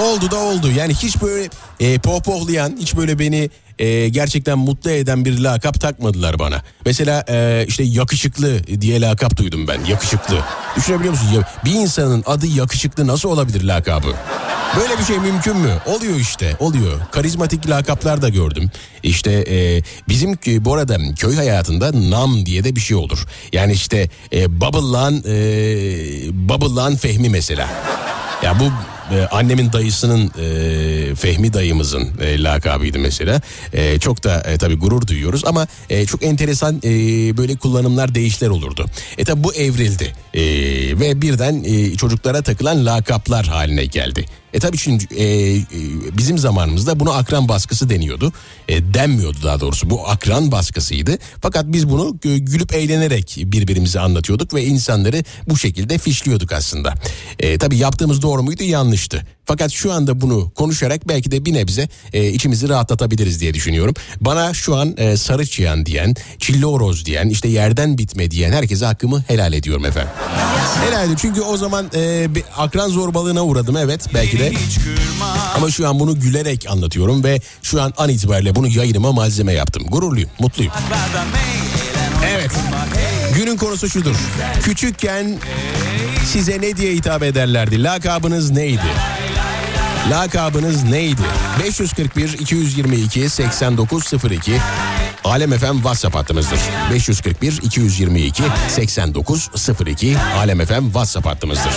Oldu da oldu. Yani hiç böyle e, pohpohlayan, hiç böyle beni e, gerçekten mutlu eden bir lakap takmadılar bana. Mesela e, işte yakışıklı diye lakap duydum ben. Yakışıklı. Düşünebiliyor musun? Ya, bir insanın adı yakışıklı nasıl olabilir lakabı? Böyle bir şey mümkün mü? Oluyor işte, oluyor. Karizmatik lakaplar da gördüm. İşte e, bizim bu arada köy hayatında nam diye de bir şey olur. Yani işte e, Bubble'lan e, Bubble'lan Fehmi mesela. Ya bu e, annemin dayısının e, Fehmi dayımızın e, lakabıydı mesela. E, çok da e, tabii gurur duyuyoruz ama e, çok enteresan e, böyle kullanımlar değişler olurdu. E tabi bu evrildi E, ve birden e, çocuklara takılan lakaplar haline geldi. E tabii çünkü e, e, bizim zamanımızda buna akran baskısı deniyordu. E, denmiyordu daha doğrusu bu akran baskısıydı. Fakat biz bunu gü- gülüp eğlenerek birbirimize anlatıyorduk ve insanları bu şekilde fişliyorduk aslında. E, tabii yaptığımız doğru muydu yanlıştı. Fakat şu anda bunu konuşarak belki de bir nebze e, içimizi rahatlatabiliriz diye düşünüyorum. Bana şu an e, sarı çıyan diyen, çilli oroz diyen, işte yerden bitme diyen herkese hakkımı helal ediyorum efendim. Helal ediyorum çünkü o zaman e, bir akran zorbalığına uğradım evet belki de. Ama şu an bunu gülerek anlatıyorum ve şu an an itibariyle bunu yayınıma malzeme yaptım. Gururluyum, mutluyum. Evet. Günün konusu şudur. Küçükken size ne diye hitap ederlerdi? Lakabınız neydi? Lakabınız neydi? 541 222 8902 Alem FM WhatsApp hattımızdır. 541 222 8902 Alem FM WhatsApp hattımızdır.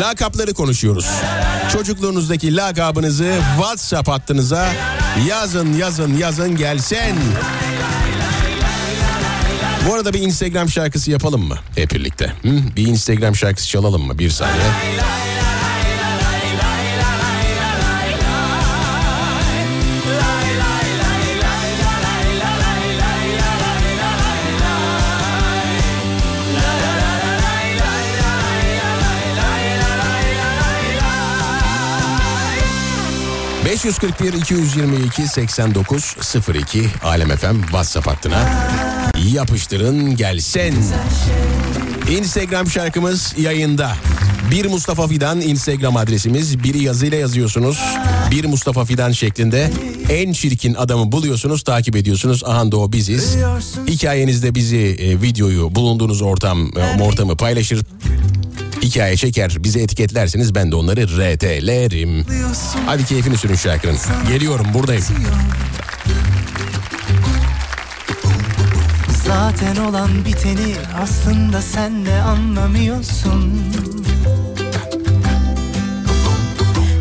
Lakapları konuşuyoruz. Çocukluğunuzdaki lakabınızı WhatsApp hattınıza yazın yazın yazın gelsin. Bu arada bir Instagram şarkısı yapalım mı hep birlikte? Hı? Bir Instagram şarkısı çalalım mı bir saniye? ...541-222-8902 Alem FM WhatsApp hattına yapıştırın gelsin. Instagram şarkımız yayında. Bir Mustafa Fidan Instagram adresimiz. Biri yazıyla yazıyorsunuz. Bir Mustafa Fidan şeklinde en çirkin adamı buluyorsunuz, takip ediyorsunuz. Aha da o biziz. Hikayenizde bizi e, videoyu bulunduğunuz ortam e, ortamı paylaşır. Hikaye çeker, bizi etiketlerseniz ben de onları RT'lerim. Hadi keyfini sürün şarkının. Geliyorum buradayım. Zaten olan biteni aslında sen de anlamıyorsun.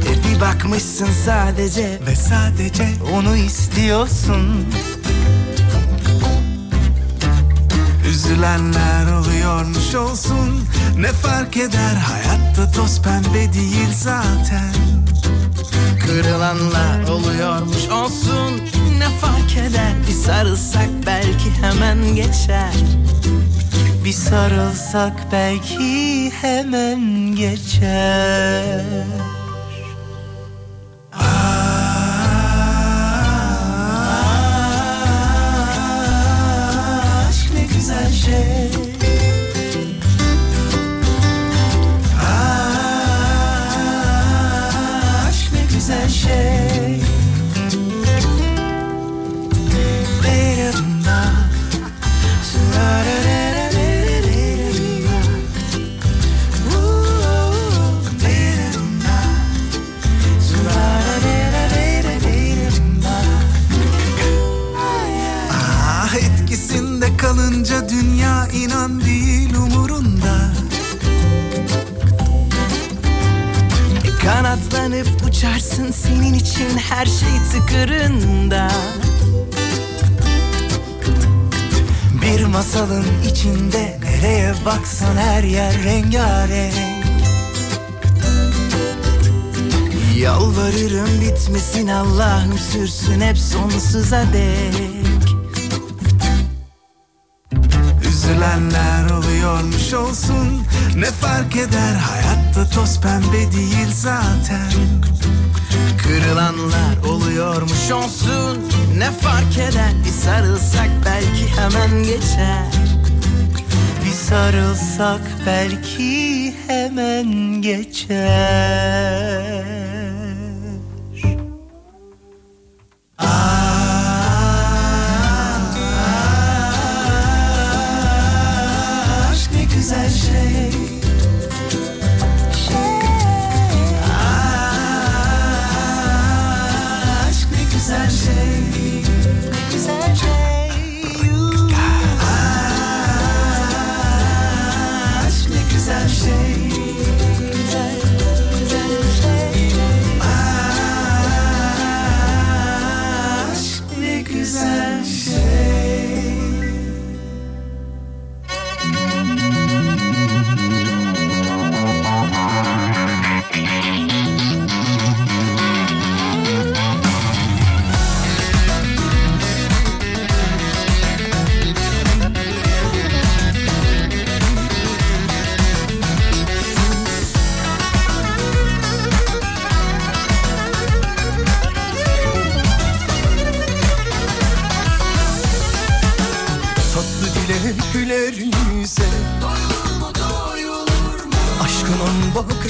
E bir bakmışsın sadece ve sadece onu istiyorsun. Üzülenler oluyormuş olsun. Ne fark eder? Hayatta toz pembe değil zaten. Kırılanlar oluyormuş olsun Ne fark eder? Bir sarılsak belki hemen geçer. Bir sarılsak belki hemen geçer. Aşk ne güzel şey. Aşk ne güzel şey kalınca dünya inan değil umurunda. E, Kanatlanıp uçarsın senin için her şey tıkırında Bir masalın içinde nereye baksan her yer rengarenk. Yalvarırım bitmesin Allah'ım sürsün hep sonsuza dek Üzülenler oluyormuş olsun. Ne fark eder? Hayatta toz pembe değil zaten. Kırılanlar oluyormuş olsun. Ne fark eder? Bir sarılsak belki hemen geçer. Bir sarılsak belki hemen geçer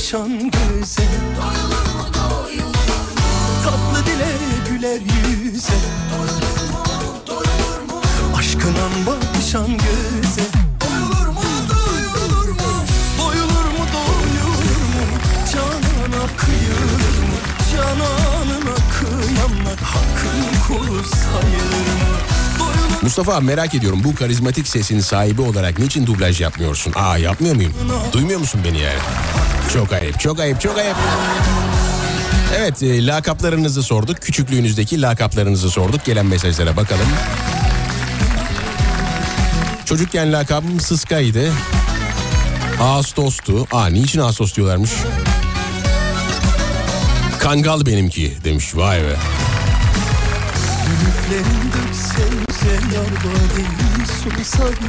Doyulur mu Tatlı dile güler yüze Aşkın bakışan göze Doyulur Mustafa merak ediyorum bu karizmatik sesin sahibi olarak niçin dublaj yapmıyorsun? Aa yapmıyor muyum? Duymuyor musun beni yani? Çok ayıp, çok ayıp, çok ayıp. Evet, e, lakaplarınızı sorduk. Küçüklüğünüzdeki lakaplarınızı sorduk. Gelen mesajlara bakalım. Çocukken lakabım Sıska'ydı. Ağustos'tu. Aa niçin Ağustos diyorlarmış? Kangal benimki demiş. Vay be.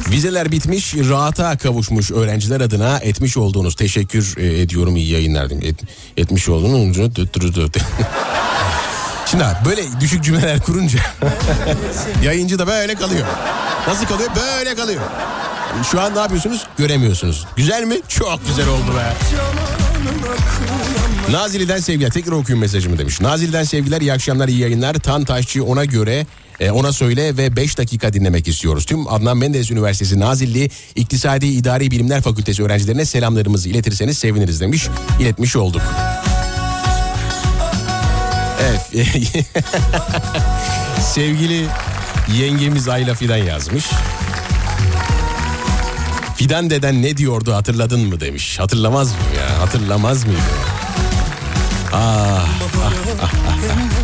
Vizeler bitmiş, rahata kavuşmuş öğrenciler adına etmiş olduğunuz teşekkür e, ediyorum iyi yayınlar diyeyim. Et, etmiş olduğunuz <laughs> Şimdi abi böyle düşük cümleler kurunca <laughs> yayıncı da böyle kalıyor. Nasıl kalıyor? Böyle kalıyor. Şu an ne yapıyorsunuz? Göremiyorsunuz. Güzel mi? Çok güzel oldu be. Nazilli'den sevgiler. Tekrar okuyun mesajımı demiş. Nazilli'den sevgiler, iyi akşamlar, iyi yayınlar. Tan Taşçı ona göre e, ona söyle ve 5 dakika dinlemek istiyoruz. Tüm Adnan Menderes Üniversitesi Nazilli İktisadi İdari Bilimler Fakültesi öğrencilerine selamlarımızı iletirseniz seviniriz demiş. İletmiş olduk. Evet. <laughs> Sevgili yengemiz Ayla Fidan yazmış. Fidan deden ne diyordu hatırladın mı demiş. Hatırlamaz mı ya? Hatırlamaz mıydı? Ah, ah, ah, ah, ah.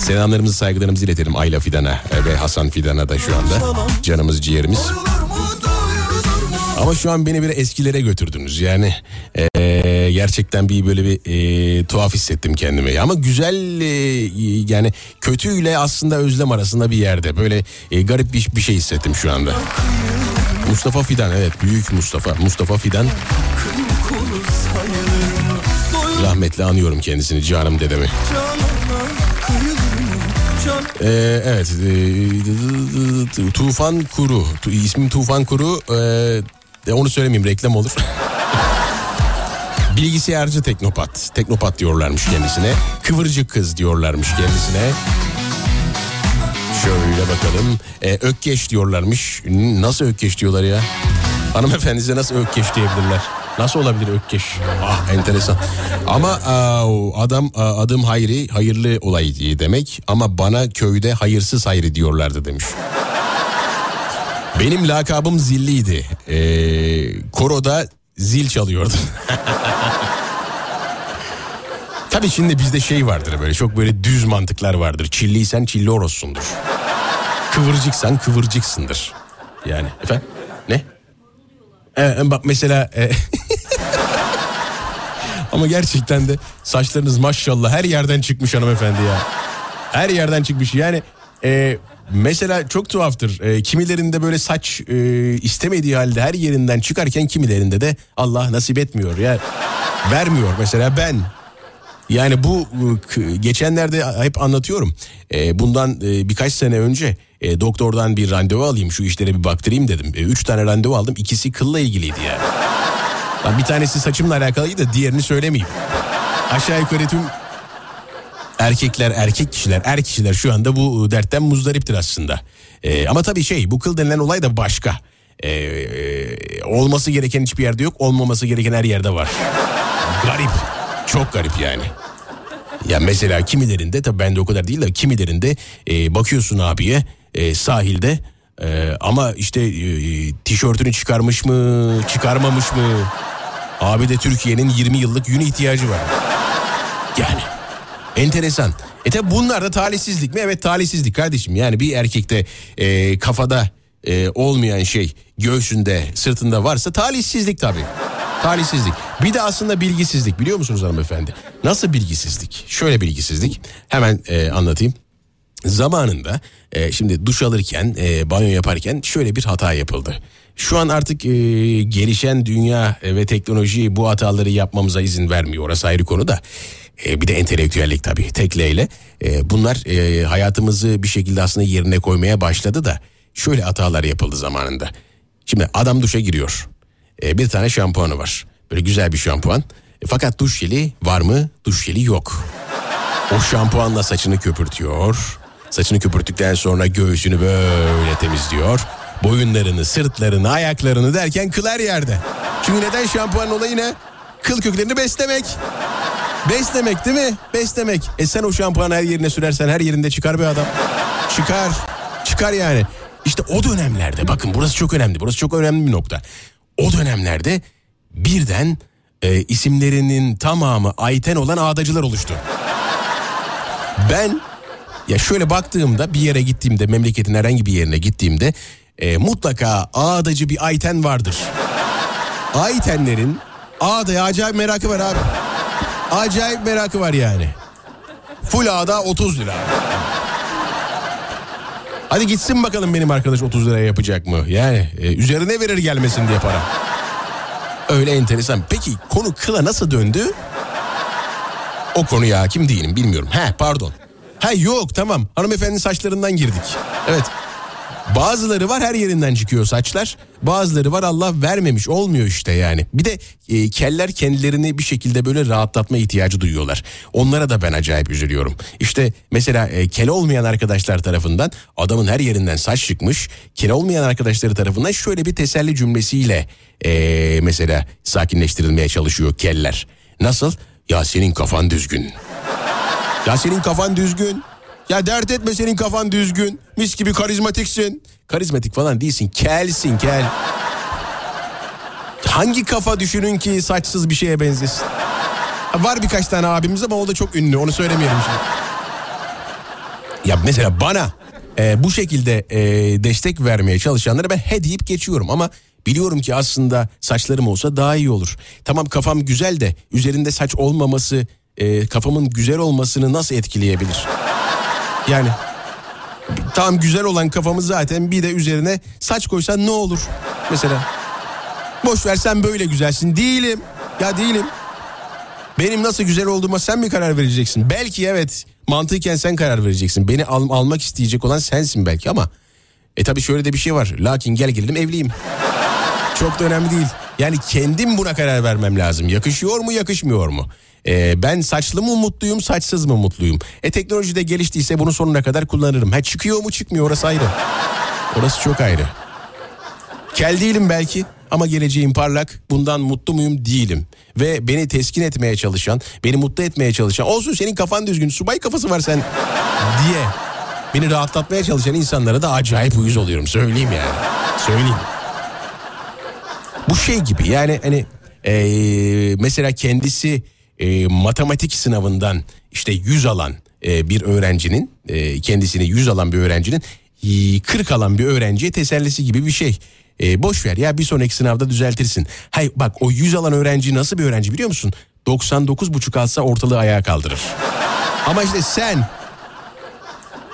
Selamlarımızı saygılarımızı iletelim Ayla Fidan'a ve Hasan Fidan'a da şu anda. Canımız ciğerimiz. Ama şu an beni bir eskilere götürdünüz. Yani eee, gerçekten bir böyle bir eee, tuhaf hissettim kendimi. Ama güzel eee, yani kötüyle aslında özlem arasında bir yerde. Böyle eee, garip bir, bir şey hissettim şu anda. Mustafa Fidan evet büyük Mustafa. Mustafa Fidan rahmetli anıyorum kendisini canım dedemi. Ee, evet ee, Tufan Kuru ismim Tufan Kuru ee, onu söylemeyeyim reklam olur. <laughs> Bilgisayarcı teknopat. Teknopat diyorlarmış kendisine. Kıvırcık kız diyorlarmış kendisine. Şöyle bakalım. Ee, ökkeş diyorlarmış. Nasıl ökkeş diyorlar ya? Hanımefendi size nasıl ökkeş diyebilirler? Nasıl olabilir ökkeş? Ah enteresan. Ama aa, adam aa, adım Hayri hayırlı olay demek ama bana köyde hayırsız Hayri diyorlardı demiş. Benim lakabım zilliydi. Ee, koroda zil çalıyordu. <laughs> Tabii şimdi bizde şey vardır böyle çok böyle düz mantıklar vardır. Çilliysen çilli orossundur. Kıvırcıksan kıvırcıksındır. Yani efendim ne? Ee, bak mesela e, <laughs> ama gerçekten de saçlarınız maşallah her yerden çıkmış hanımefendi ya. Her yerden çıkmış yani e, mesela çok tuhaftır. E, kimilerinde böyle saç e, istemediği halde her yerinden çıkarken kimilerinde de Allah nasip etmiyor ya. Vermiyor mesela ben yani bu e, geçenlerde hep anlatıyorum. E, bundan e, birkaç sene önce doktordan bir randevu alayım şu işlere bir baktırayım dedim. Üç tane randevu aldım ikisi kılla ilgiliydi yani. Lan bir tanesi saçımla alakalıydı diğerini söylemeyeyim. Aşağı yukarı tüm erkekler erkek kişiler er kişiler şu anda bu dertten muzdariptir aslında. Ama tabii şey bu kıl denilen olay da başka. Olması gereken hiçbir yerde yok olmaması gereken her yerde var. Garip. Çok garip yani. Ya mesela kimilerinde tabii bende o kadar değil de kimilerinde e, bakıyorsun abiye e, sahilde e, ama işte e, tişörtünü çıkarmış mı çıkarmamış mı? Abi de Türkiye'nin 20 yıllık yünü ihtiyacı var. Yani enteresan. E tabi bunlar da talihsizlik mi? Evet talihsizlik kardeşim. Yani bir erkekte e, kafada e, olmayan şey göğsünde sırtında varsa talihsizlik tabii. Talihsizlik. Bir de aslında bilgisizlik biliyor musunuz hanımefendi? Nasıl bilgisizlik? Şöyle bilgisizlik. Hemen e, anlatayım. Zamanında e, şimdi duş alırken e, banyo yaparken şöyle bir hata yapıldı. Şu an artık e, gelişen dünya e, ve teknoloji bu hataları yapmamıza izin vermiyor. Orası ayrı konu da. E, bir de entelektüellik tabii tekleyle. E, bunlar e, hayatımızı bir şekilde aslında yerine koymaya başladı da şöyle hatalar yapıldı zamanında. Şimdi adam duşa giriyor. E, bir tane şampuanı var. Böyle güzel bir şampuan. E, fakat duş jeli var mı? Duş jeli yok. O şampuanla saçını köpürtüyor. Saçını köpürttükten sonra göğsünü böyle temizliyor. Boyunlarını, sırtlarını, ayaklarını derken kıl her yerde. Çünkü neden şampuanın olayı ne? Kıl köklerini beslemek. Beslemek değil mi? Beslemek. E sen o şampuanı her yerine sürersen her yerinde çıkar bir adam. Çıkar. Çıkar yani. İşte o dönemlerde bakın burası çok önemli. Burası çok önemli bir nokta. O dönemlerde birden e, isimlerinin tamamı Ayten olan ağdacılar oluştu. Ben ya şöyle baktığımda bir yere gittiğimde memleketin herhangi bir yerine gittiğimde e, mutlaka ağdacı bir Ayten vardır. Aytenlerin ağdaya acayip merakı var abi. Acayip merakı var yani. Full ağda 30 lira. Hadi gitsin bakalım benim arkadaş 30 liraya yapacak mı? Yani e, üzerine verir gelmesin diye para. Öyle enteresan. Peki konu kıla nasıl döndü? O konuya hakim değilim bilmiyorum. He pardon. Ha yok tamam hanımefendinin saçlarından girdik. Evet. Bazıları var her yerinden çıkıyor saçlar. Bazıları var Allah vermemiş olmuyor işte yani. Bir de e, keller kendilerini bir şekilde böyle rahatlatma ihtiyacı duyuyorlar. Onlara da ben acayip üzülüyorum. İşte mesela e, kel olmayan arkadaşlar tarafından adamın her yerinden saç çıkmış. Kel olmayan arkadaşları tarafından şöyle bir teselli cümlesiyle e, mesela sakinleştirilmeye çalışıyor keller. Nasıl? Ya senin kafan düzgün. <laughs> Ya senin kafan düzgün. Ya dert etme senin kafan düzgün. Mis gibi karizmatiksin. Karizmatik falan değilsin. Kelsin kel. Hangi kafa düşünün ki saçsız bir şeye benzesin? Var birkaç tane abimiz ama o da çok ünlü. Onu söylemeyelim şimdi. Ya mesela bana e, bu şekilde e, destek vermeye çalışanlara ben he deyip geçiyorum ama biliyorum ki aslında saçlarım olsa daha iyi olur. Tamam kafam güzel de üzerinde saç olmaması e, kafamın güzel olmasını nasıl etkileyebilir? Yani tam güzel olan kafamı zaten bir de üzerine saç koysan ne olur mesela? Boş ver sen böyle güzelsin. Değilim. Ya değilim. Benim nasıl güzel olduğuma sen mi karar vereceksin? Belki evet mantıken sen karar vereceksin. Beni al- almak isteyecek olan sensin belki ama... E tabi şöyle de bir şey var. Lakin gel gelelim evliyim. Çok da önemli değil. Yani kendim buna karar vermem lazım. Yakışıyor mu yakışmıyor mu? Ee, ben saçlı mı mutluyum saçsız mı mutluyum? E teknoloji de geliştiyse bunu sonuna kadar kullanırım. Ha çıkıyor mu çıkmıyor orası ayrı. Orası çok ayrı. Kel değilim belki ama geleceğim parlak. Bundan mutlu muyum? Değilim. Ve beni teskin etmeye çalışan, beni mutlu etmeye çalışan, olsun senin kafan düzgün, subay kafası var sen diye beni rahatlatmaya çalışan insanlara da acayip uyuz oluyorum. Söyleyeyim yani. Söyleyeyim. Bu şey gibi yani hani eee, mesela kendisi eee, matematik sınavından işte 100 alan eee, bir öğrencinin eee, kendisini 100 alan bir öğrencinin eee, 40 alan bir öğrenciye tesellisi gibi bir şey. Eee, boş ver ya bir sonraki sınavda düzeltirsin. Hay bak o 100 alan öğrenci nasıl bir öğrenci biliyor musun? 99,5 alsa ortalığı ayağa kaldırır. Ama işte sen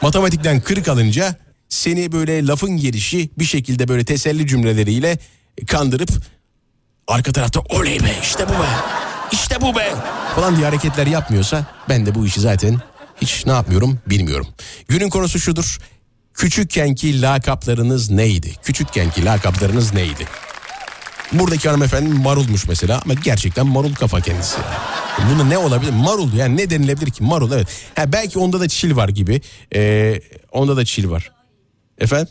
matematikten 40 alınca seni böyle lafın gelişi bir şekilde böyle teselli cümleleriyle kandırıp arka tarafta oley be işte bu be işte bu be falan diye hareketler yapmıyorsa ben de bu işi zaten hiç ne yapmıyorum bilmiyorum. Günün konusu şudur. Küçükkenki lakaplarınız neydi? Küçükkenki lakaplarınız neydi? Buradaki hanımefendi marulmuş mesela ama gerçekten marul kafa kendisi. Bunda ne olabilir? Marul yani ne denilebilir ki? Marul evet. Ha, belki onda da çil var gibi. Ee, onda da çil var. Efendim?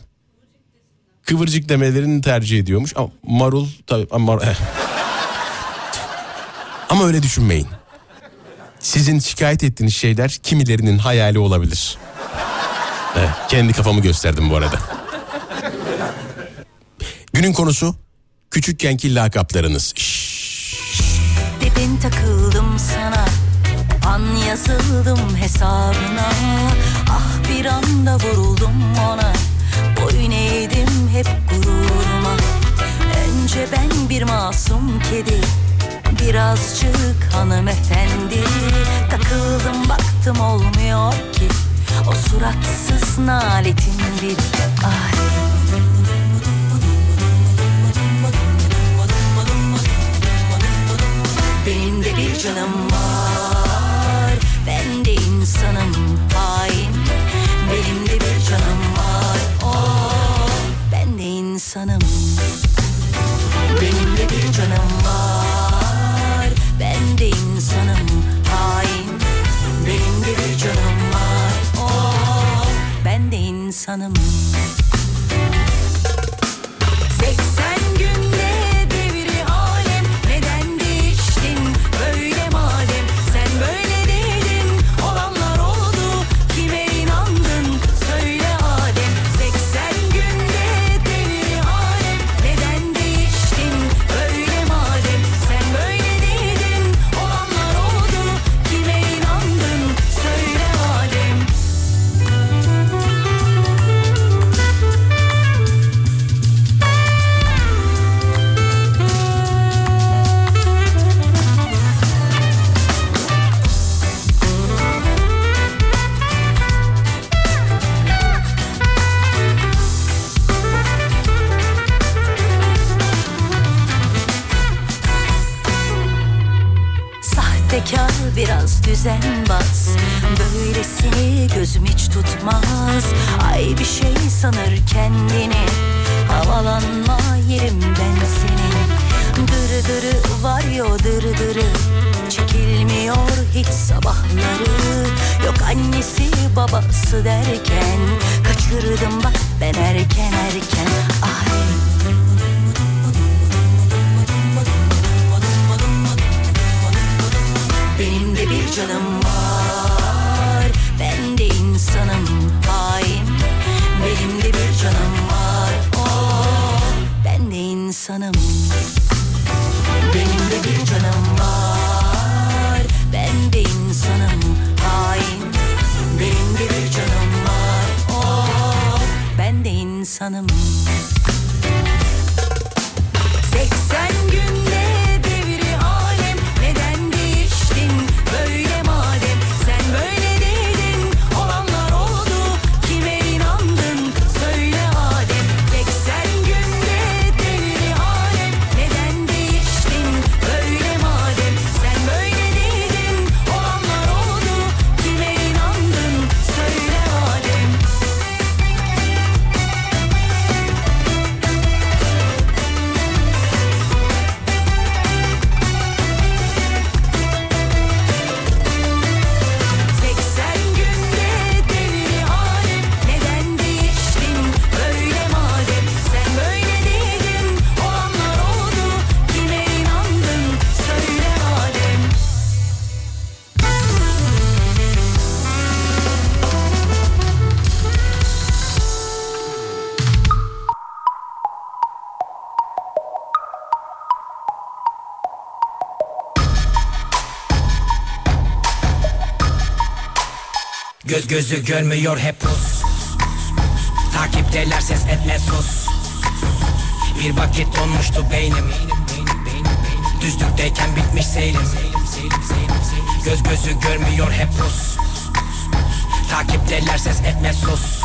Kıvırcık demelerini tercih ediyormuş. Ama marul tabii ama mar- eh. <laughs> Ama öyle düşünmeyin. Sizin şikayet ettiğiniz şeyler kimilerinin hayali olabilir. Evet, kendi kafamı gösterdim bu arada. Günün konusu küçükkenki lakaplarınız. Dedin takıldım sana An yazıldım hesabına Ah bir anda vuruldum ona Boyun eğdim hep gururuma Önce ben bir masum kedi Birazcık hanımefendi. Takıldım baktım olmuyor ki. O suratsız naletin bir Ay Benim de bir canım var. Ben de insanım hain. Benim de bir canım var. Oh, Ben de insanım. Benim de bir canım var Ben de insanım hain. Benim bir canım var. Oh, Ben de insanım düzen bas. Böylesini gözüm hiç tutmaz. Ay bir şey sanır kendini. Havalanma yerim ben senin. Dırı dırı var ya dırı dırı. Çekilmiyor hiç sabahları. Yok annesi babası derken Kaçırdım bak ben erken erken. Ay canım var. Ben de insanım hain. Benim de bir canım var. Oh, Ben de insanım. Benim de bir canım var. Ben de insanım hain. Benim de bir canım var. Oh, Ben de insanım gözü görmüyor hep pus Takipteler ses etme sus Bir vakit donmuştu beynim Düzlükteyken bitmiş seyrim Göz gözü görmüyor hep pus Takipteler ses etme sus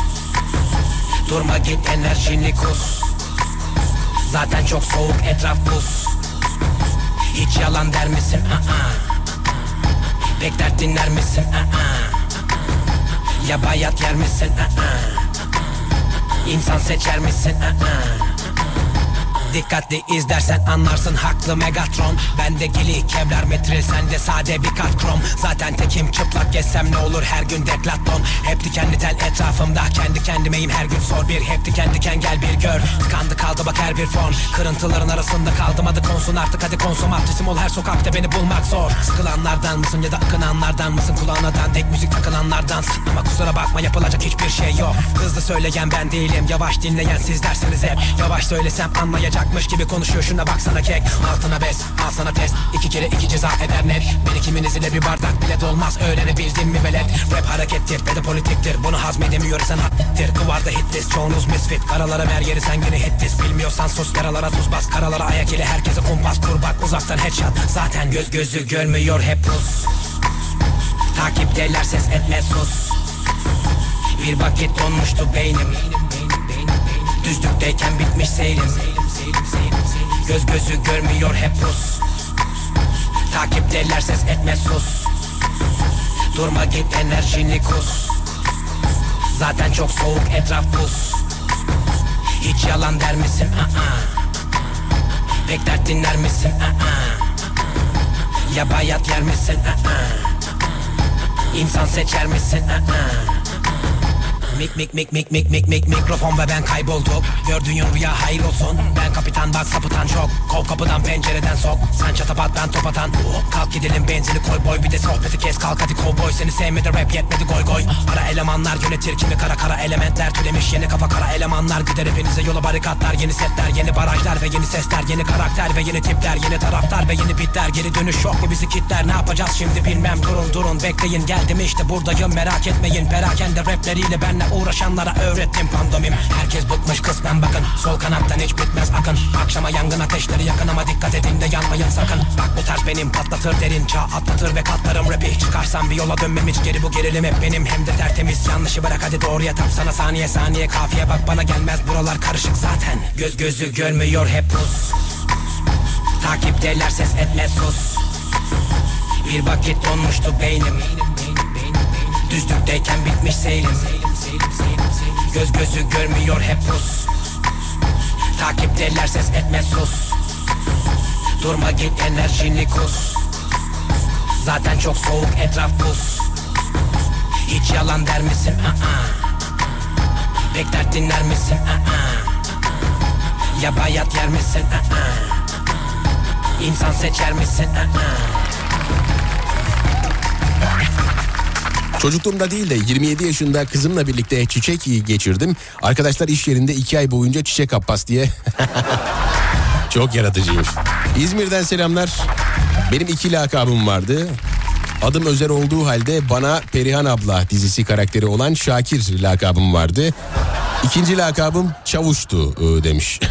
Durma git enerjini kus Zaten çok soğuk etraf buz Hiç yalan der misin? Aa. Pek dert dinler misin? Aa. Ya bayat yer misin? Aa. İnsan seçer misin? Dikkatli izlersen anlarsın haklı Megatron. Bende gili kevlar metril sende sade bir kat krom. Zaten tekim çıplak gezsem ne olur her gün deklaton Hep dikenli tel etrafımda kendi kendimeyim her gün sor bir. Hep diken diken gel bir gör Tıkandı kaldı bak her bir form. Kırıntıların arasında kaldım adı konsun artık hadi konsumatrisim ol her sokakta beni bulmak zor. Sıkılanlardan mısın ya da akınanlardan mısın? Kulağına dandik müzik takılanlardan. Ama kusura bakma yapılacak hiçbir şey yok. Hızlı söyleyen ben değilim yavaş dinleyen sizlersiniz hep. Yavaş söylesem anlayacakmış gibi konuşuyor. Şuna baksana kek. Altına bes al sana test. İki kere iki ceza eder net. Beni kiminiz ile bir bardak bile dolmaz. Öğrenebildin mi velet? Rap harekettir ve de politiktir. Bunu hazmedemiyorsan hattir. Kıvarda hitlis çoğunuz misfit. Karalara mer yeri sen yine hitlis Bilmiyorsan sus yaralara tuz bas. Karalara ayak ile herkese kumpas. Kur bak uzaktan headshot. Zaten göz gözü görmüyor hep pus. Takipteler ses etme sus. Bir vakit donmuştu beynim Düzlükteyken bitmiş seyrim Göz gözü görmüyor hep Rus Takipteler ses etme sus Durma git enerjini kus Zaten çok soğuk etraf buz Hiç yalan der misin? Aa. Pek dert dinler misin? Aa. Ya bayat yer misin? Aa. İnsan seçer misin? Aa. Mik mik mik mik mik mik mik mikrofon ve ben kaybolduk Gördüğün rüya hayır olsun. Ben kapitan bak sapıtan çok. Kov kapıdan pencereden sok. Sen çatapat ben top atan. Oh, Kalk gidelim benzini koy boy. Bir de sohbeti kes kalk hadi kovboy. Seni sevmedi rap yetmedi goy goy. Ara elemanlar yönetir kimi kara kara elementler Türemiş. Yeni kafa kara elemanlar Gider hepinize yola barikatlar. Yeni setler yeni barajlar ve yeni sesler. Yeni karakter ve yeni tipler. Yeni taraftar ve yeni bitler. Geri dönüş yok mu bizi kitler? Ne yapacağız şimdi bilmem. Durun durun Bekleyin. Geldim işte buradayım. Merak etmeyin. Perakende rapleriyle benle uğraşanlara öğrettim pandomim. Herkes bıkmış kısmen bakın. Sol kanattan hiç bitmez akın. Akşama yangın ateşleri yakın ama dikkat edin de yanmayın sakın. Bak bu tarz benim patlatır derin çağ atlatır ve katlarım. Rapi Çıkarsam bir yola dönmem hiç geri bu gerilim hep benim. Hem de tertemiz yanlışı bırak hadi doğruya tap sana. Saniye saniye Kafiye bak bana gelmez. Buralar karışık zaten. Göz gözü görmüyor hep pus. Takipteler ses etme sus. Bir vakit donmuştu beynim Düzlükteyken bitmiş seyrim Göz gözü görmüyor hep Rus Takipteler ses etme sus Durma git enerjini kus Zaten çok soğuk etraf buz Hiç yalan der misin? Aa. Pek dert dinler misin? Aa. Ya bayat yer misin? İnsan seçer misin? Aa. Çocukluğumda değil de 27 yaşında kızımla birlikte çiçek geçirdim. Arkadaşlar iş yerinde iki ay boyunca çiçek abbas diye. <laughs> Çok yaratıcıymış. İzmir'den selamlar. Benim iki lakabım vardı. Adım Özer olduğu halde bana Perihan abla dizisi karakteri olan Şakir lakabım vardı. İkinci lakabım Çavuş'tu e, demiş. <laughs>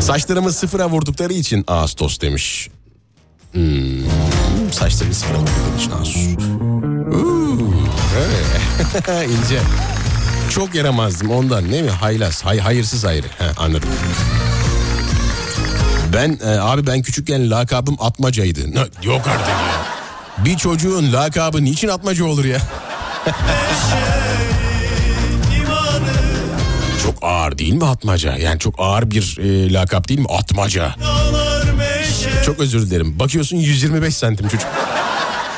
Saçlarımı sıfıra vurdukları için Ağustos demiş. Hmm, saçlarımı sıfıra vurdukları için öyle. İnce. Çok yaramazdım ondan değil mi? Haylaz, hay, hayırsız ayrı. He, anladım. Ben e, abi ben küçükken lakabım atmacaydı. Yok artık ya. Bir çocuğun lakabı niçin atmaca olur ya? <laughs> çok ağır değil mi atmaca? Yani çok ağır bir e, lakap değil mi? Atmaca. Çok özür dilerim. Bakıyorsun 125 santim çocuk.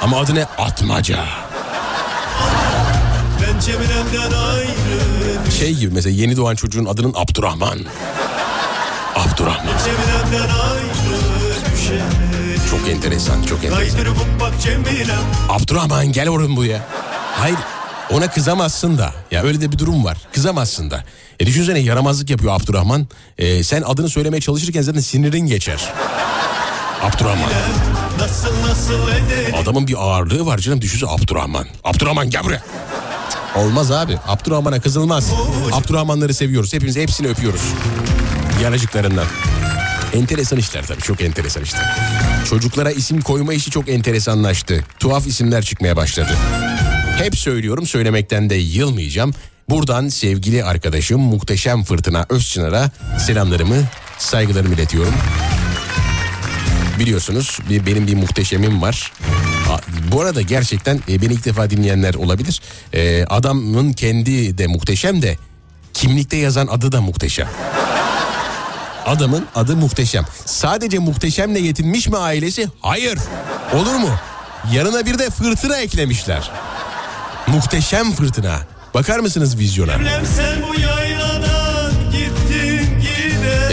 Ama adı ne? Atmaca. Ben Cemile'mden ayrı Şey gibi mesela yeni doğan çocuğun adının Abdurrahman. Abdurrahman. Çok enteresan, çok enteresan. Abdurrahman gel oğlum buraya. Hayır ona kızamazsın da. Ya öyle de bir durum var. Kızamazsın da. E düşünsene yaramazlık yapıyor Abdurrahman. E, sen adını söylemeye çalışırken zaten sinirin geçer. Abdurrahman. Nasıl nasıl Adamın bir ağırlığı var canım. Düşünsene Abdurrahman. Abdurrahman gel buraya. Olmaz abi. Abdurrahman'a kızılmaz. Abdurrahmanları seviyoruz. Hepimiz hepsini öpüyoruz. Yanacıklarından. Enteresan işler tabii çok enteresan işler. Çocuklara isim koyma işi çok enteresanlaştı. Tuhaf isimler çıkmaya başladı. Hep söylüyorum söylemekten de yılmayacağım. Buradan sevgili arkadaşım Muhteşem Fırtına Özçınar'a selamlarımı, saygılarımı iletiyorum. Biliyorsunuz bir, benim bir muhteşemim var. Bu arada gerçekten e, beni ilk defa dinleyenler olabilir. E, adamın kendi de muhteşem de kimlikte yazan adı da muhteşem. Adamın adı muhteşem. Sadece muhteşemle yetinmiş mi ailesi? Hayır. Olur mu? Yanına bir de fırtına eklemişler. Muhteşem fırtına. Bakar mısınız vizyona? Bu gider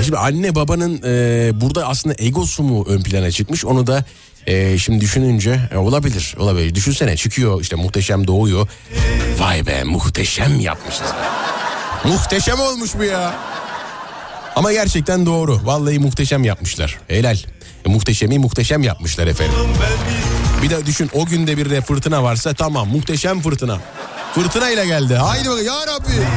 Şimdi anne babanın e, burada aslında egosu mu ön plana çıkmış onu da e, şimdi düşününce e, olabilir olabilir. Düşünsene çıkıyor işte muhteşem doğuyor. Vay be muhteşem yapmışız. muhteşem olmuş bu ya. Ama gerçekten doğru. Vallahi muhteşem yapmışlar. Helal. E, muhteşemi muhteşem yapmışlar efendim. Bir de düşün o günde bir de fırtına varsa tamam muhteşem fırtına. Fırtına ile geldi. Haydi bakalım ya Rabbi.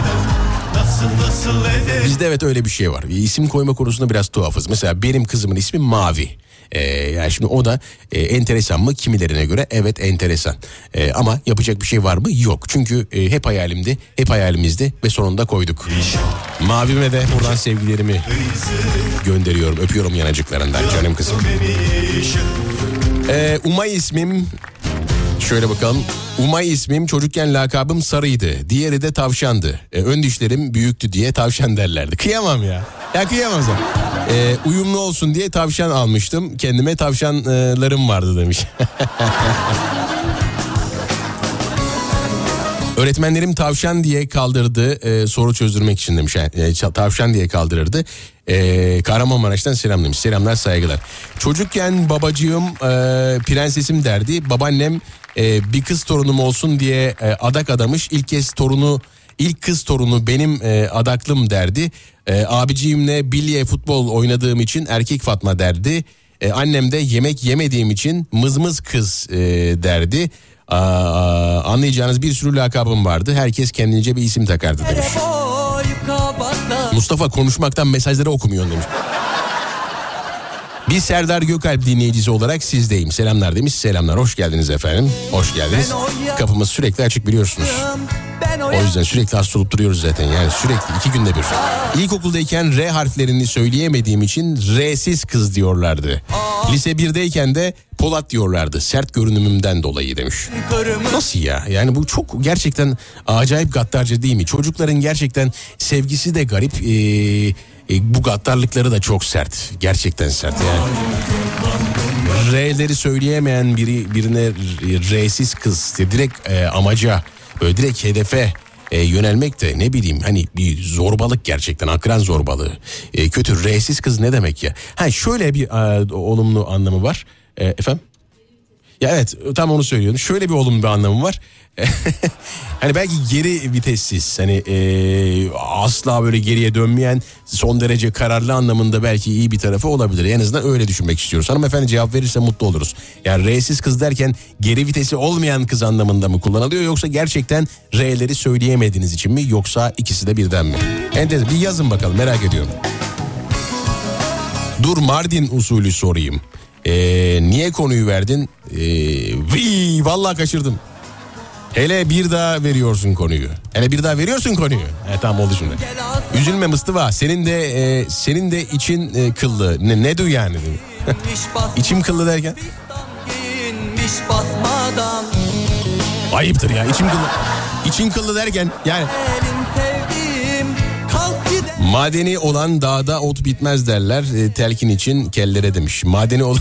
Nasıl nasıl Bizde evet öyle bir şey var. İsim koyma konusunda biraz tuhafız. Mesela benim kızımın ismi Mavi. Ee, yani şimdi o da e, enteresan mı? Kimilerine göre evet enteresan. Ee, ama yapacak bir şey var mı? Yok. Çünkü e, hep hayalimdi hep hayalimizdi ve sonunda koyduk. Mavime de buradan sevgilerimi gönderiyorum. Öpüyorum yanacıklarından canım kızım. Ee, Umay ismim Şöyle bakalım. Umay ismim çocukken lakabım sarıydı. Diğeri de tavşandı. Ee, ön dişlerim büyüktü diye tavşan derlerdi. <laughs> Kıyamam ya. Ya kıyamam. Ee, uyumlu olsun diye tavşan almıştım. Kendime tavşanlarım vardı demiş. <laughs> Öğretmenlerim tavşan diye kaldırdı e, soru çözdürmek için demiş. E, tavşan diye kaldırırdı. E, Kahramanmaraş'tan selam demiş. Selamlar saygılar. Çocukken babacığım e, prensesim derdi. Babaannem e, bir kız torunum olsun diye e, adak adamış. İlk kez torunu ilk kız torunu benim e, adaklım derdi. E, abiciğimle bilye futbol oynadığım için erkek Fatma derdi. E, annem de yemek yemediğim için mızmız kız e, derdi. Aa, anlayacağınız bir sürü lakabım vardı. Herkes kendince bir isim takardı demiş. Mustafa konuşmaktan mesajları okumuyor demiş. Bir Serdar Gökalp dinleyicisi olarak sizdeyim. Selamlar demiş. Selamlar. Hoş geldiniz efendim. Hoş geldiniz. Kapımız sürekli açık biliyorsunuz. O yüzden sürekli hasta olup duruyoruz zaten yani sürekli iki günde bir. İlkokuldayken R harflerini söyleyemediğim için R'siz kız diyorlardı. Lise 1'deyken de Polat diyorlardı sert görünümümden dolayı demiş. Nasıl ya? Yani bu çok gerçekten acayip gaddarca değil mi? Çocukların gerçekten sevgisi de garip. Ee, e, bu gaddarlıkları da çok sert. Gerçekten sert yani. R'leri söyleyemeyen biri birine R'siz kız direkt e, amaca böyle direkt hedefe e, yönelmek de ne bileyim hani bir zorbalık gerçekten akran zorbalığı. E, kötü R'siz kız ne demek ya? Ha şöyle bir e, olumlu anlamı var. E, efendim? Ya evet tam onu söylüyorum. Şöyle bir olumlu bir anlamı var. <laughs> hani belki geri vitessiz hani e, asla böyle geriye dönmeyen son derece kararlı anlamında belki iyi bir tarafı olabilir. En azından öyle düşünmek istiyoruz. Hanımefendi cevap verirse mutlu oluruz. Yani R'siz kız derken geri vitesi olmayan kız anlamında mı kullanılıyor yoksa gerçekten R'leri söyleyemediğiniz için mi yoksa ikisi de birden mi? Enteresan bir yazın bakalım merak ediyorum. Dur Mardin usulü sorayım. Ee, niye konuyu verdin? Ee, vii, vallahi kaçırdım. Hele bir daha veriyorsun konuyu. Hele bir daha veriyorsun konuyu. Evet tamam oldu şimdi. Üzülme Mıstıva. Senin de e, senin de için e, kıllı. Ne, ne du yani? <laughs> İçim kıllı derken? Ayıptır ya içim kıllı. İçin kıllı derken yani madeni olan dağda ot bitmez derler. E, telkin için kellere demiş. Madeni olan <laughs>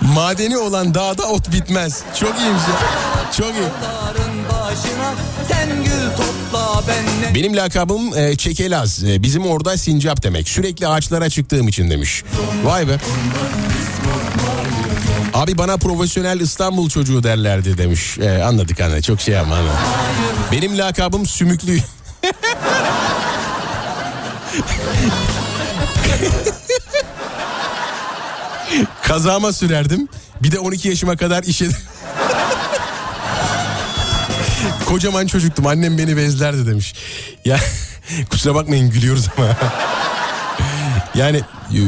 Madeni olan dağda ot bitmez. Çok iyiymiş ya. Çok iyi. Benim lakabım e, Çekelaz. E, bizim orada sincap demek. Sürekli ağaçlara çıktığım için demiş. Vay be. Abi bana profesyonel İstanbul çocuğu derlerdi demiş. E, anladık anladık. Çok şey ama anladık. Benim lakabım Sümüklü. Kazağıma sürerdim. Bir de 12 yaşıma kadar işe... Kocaman çocuktum. Annem beni bezlerdi demiş. Ya <laughs> kusura bakmayın gülüyoruz ama. Yani e,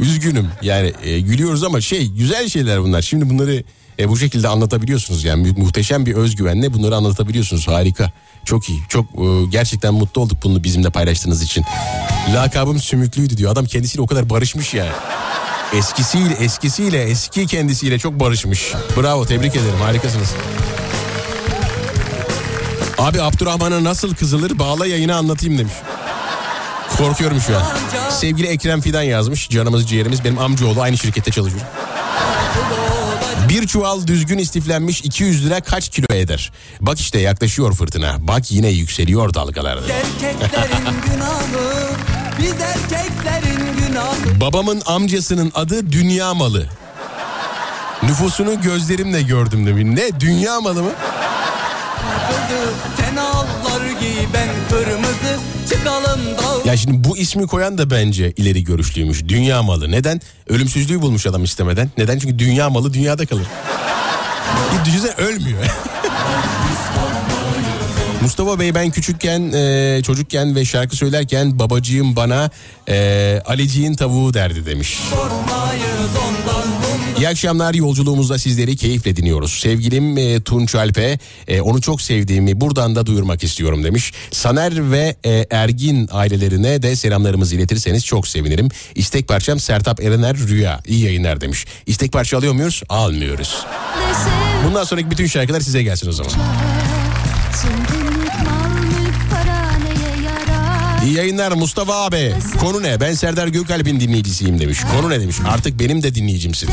üzgünüm. Yani e, gülüyoruz ama şey güzel şeyler bunlar. Şimdi bunları e, bu şekilde anlatabiliyorsunuz. Yani mu- muhteşem bir özgüvenle bunları anlatabiliyorsunuz. Harika. Çok iyi. Çok e, gerçekten mutlu olduk bunu bizimle paylaştığınız için. Lakabım sümüklüydü diyor. Adam kendisiyle o kadar barışmış ya. Eskisiyle, eskisiyle, eski kendisiyle çok barışmış. Bravo, tebrik ederim. Harikasınız. Abi Abdurrahman'a nasıl kızılır bağla yayına anlatayım demiş. Korkuyorum şu an. Sevgili Ekrem Fidan yazmış. Canımız ciğerimiz benim amcaoğlu aynı şirkette çalışıyor. Bir çuval düzgün istiflenmiş 200 lira kaç kilo eder? Bak işte yaklaşıyor fırtına. Bak yine yükseliyor dalgalar. <laughs> Babamın amcasının adı Dünya Malı. Nüfusunu gözlerimle gördüm demiş. Ne? Dünya malı mı? Ya şimdi bu ismi koyan da bence ileri görüşlüymüş. Dünya malı. Neden? Ölümsüzlüğü bulmuş adam istemeden. Neden? Çünkü dünya malı dünyada kalır. <laughs> Bir düşünsene ölmüyor. <laughs> Mustafa Bey ben küçükken e, çocukken ve şarkı söylerken babacığım bana e, Aliciğin tavuğu derdi demiş. Sormayız ondan İyi akşamlar yolculuğumuzda sizleri keyifle dinliyoruz. Sevgilim e, Tunç Alp'e e, onu çok sevdiğimi buradan da duyurmak istiyorum demiş. Saner ve e, Ergin ailelerine de selamlarımızı iletirseniz çok sevinirim. İstek parçam Sertap Erener Rüya. İyi yayınlar demiş. İstek parça alıyor muyuz? Almıyoruz. Bundan sonraki bütün şarkılar size gelsin o zaman. İyi yayınlar Mustafa abi. Konu ne? Ben Serdar Gökalp'in dinleyicisiyim demiş. Konu ne demiş? Artık benim de dinleyicimsin.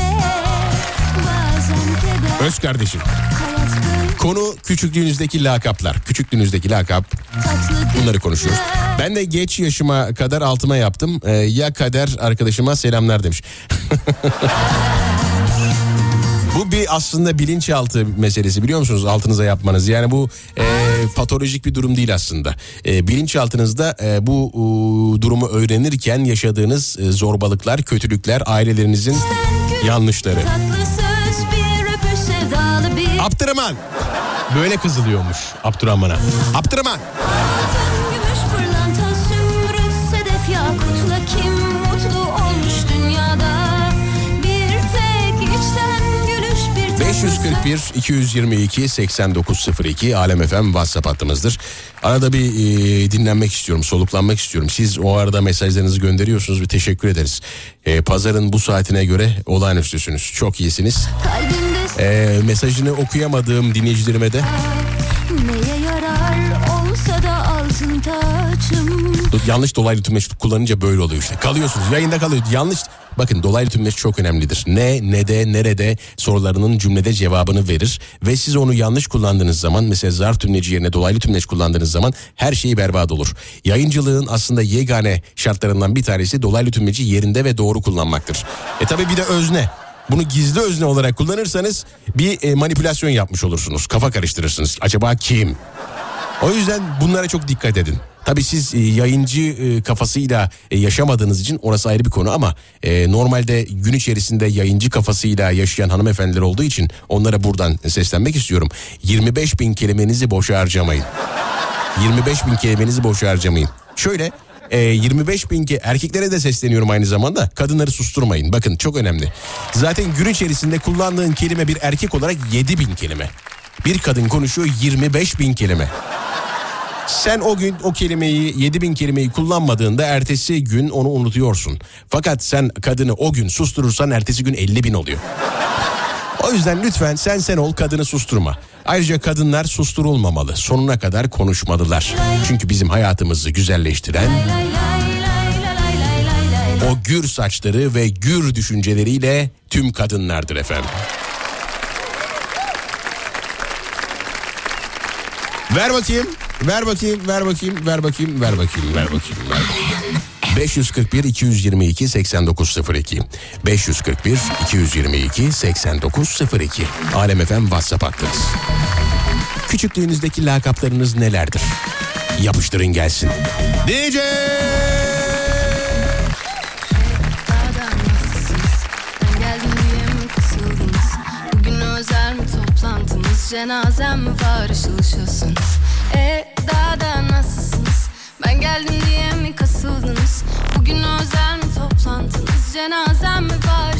Öz kardeşim. Konu küçüklüğünüzdeki lakaplar. Küçüklüğünüzdeki lakap Bunları konuşuyoruz. Ben de geç yaşıma kadar altıma yaptım. Ee, ya kader arkadaşıma selamlar demiş. <laughs> bu bir aslında bilinçaltı meselesi biliyor musunuz altınıza yapmanız. Yani bu e, patolojik bir durum değil aslında. E, bilinçaltınızda e, bu e, durumu öğrenirken yaşadığınız e, zorbalıklar, kötülükler, ailelerinizin yanlışları. Abdurrahman. Böyle kızılıyormuş Abdurrahman'a. Abdurrahman. 541 222 8902 Alem FM WhatsApp hattımızdır. Arada bir e, dinlenmek istiyorum, soluklanmak istiyorum. Siz o arada mesajlarınızı gönderiyorsunuz ve teşekkür ederiz. E, pazarın bu saatine göre olağanüstüsünüz. Çok iyisiniz. E, mesajını okuyamadığım dinleyicilerime de Neye yarar olsa da altın taçım yanlış dolaylı tümleç kullanınca böyle oluyor işte. Kalıyorsunuz yayında kalıyor. Yanlış bakın dolaylı tümleç çok önemlidir. Ne, ne de, nerede sorularının cümlede cevabını verir. Ve siz onu yanlış kullandığınız zaman mesela zarf tümleci yerine dolaylı tümleç kullandığınız zaman her şeyi berbat olur. Yayıncılığın aslında yegane şartlarından bir tanesi dolaylı tümleci yerinde ve doğru kullanmaktır. E tabi bir de özne. Bunu gizli özne olarak kullanırsanız bir e, manipülasyon yapmış olursunuz. Kafa karıştırırsınız. Acaba kim? O yüzden bunlara çok dikkat edin. Tabii siz e, yayıncı e, kafasıyla e, yaşamadığınız için orası ayrı bir konu ama normalde gün içerisinde yayıncı kafasıyla yaşayan hanımefendiler olduğu için onlara buradan seslenmek istiyorum. 25 bin kelimenizi boşa harcamayın. 25 bin kelimenizi boşa harcamayın. Şöyle e, 25 bin ki erkeklere de sesleniyorum aynı zamanda kadınları susturmayın bakın çok önemli. Zaten gün içerisinde kullandığın kelime bir erkek olarak 7 bin kelime. Bir kadın konuşuyor 25 bin kelime. Sen o gün o kelimeyi 7 bin kelimeyi kullanmadığında ertesi gün onu unutuyorsun. Fakat sen kadını o gün susturursan ertesi gün 50 bin oluyor. O yüzden lütfen sen sen ol kadını susturma. Ayrıca kadınlar susturulmamalı. Sonuna kadar konuşmalılar. Çünkü bizim hayatımızı güzelleştiren o gür saçları ve gür düşünceleriyle tüm kadınlardır efendim. Ver bakayım, ver bakayım, ver bakayım, ver bakayım, ver bakayım, ver bakayım, ver bakayım. 541 222 8902 541 222 8902 Alem FM WhatsApp hattınız. Küçüklüğünüzdeki lakaplarınız nelerdir? Yapıştırın gelsin. DJ! Cenazem mi var ışıl ışılsınız? E daha da nasılsınız? Ben geldim diye mi kasıldınız? Bugün özel mi toplantınız? Cenazem mi var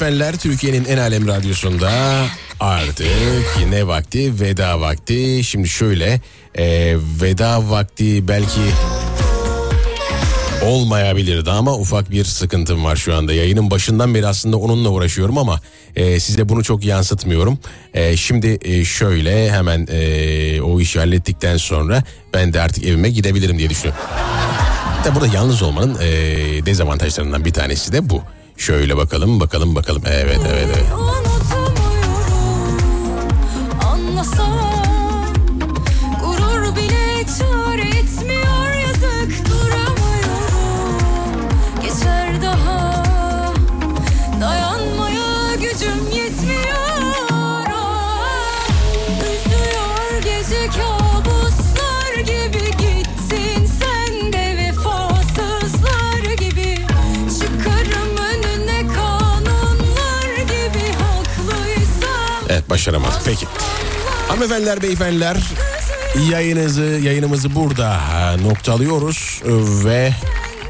Beyefendiler Türkiye'nin en alem radyosunda artık yine vakti veda vakti. Şimdi şöyle e, veda vakti belki olmayabilirdi ama ufak bir sıkıntım var şu anda. Yayının başından beri aslında onunla uğraşıyorum ama e, size bunu çok yansıtmıyorum. E, şimdi e, şöyle hemen e, o işi hallettikten sonra ben de artık evime gidebilirim diye düşünüyorum. Tabi burada yalnız olmanın e, dezavantajlarından bir tanesi de bu. Şöyle bakalım bakalım bakalım. Evet evet evet. Başaramadık. Peki. Hanımefendiler, beyefendiler yayınızı, yayınımızı burada noktalıyoruz ve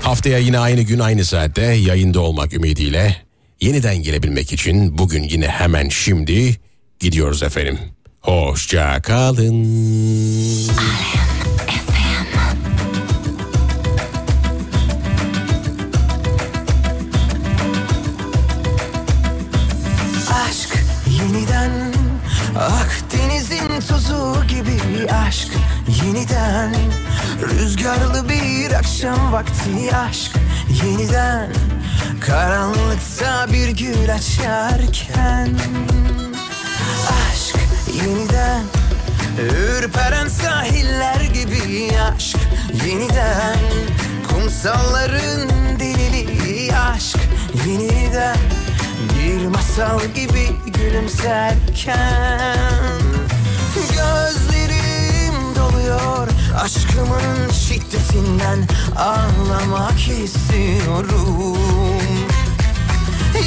haftaya yine aynı gün aynı saatte yayında olmak ümidiyle yeniden gelebilmek için bugün yine hemen şimdi gidiyoruz efendim. Hoşça kalın. Yeniden. Rüzgarlı bir akşam vakti aşk yeniden. Karanlıkta bir gül açarken. Aşk yeniden. Ürperen sahiller gibi aşk yeniden. Kumsalların deliliği aşk yeniden. Bir masal gibi gülümserken. Gözlerim doluyor Aşkımın şiddetinden Ağlamak istiyorum.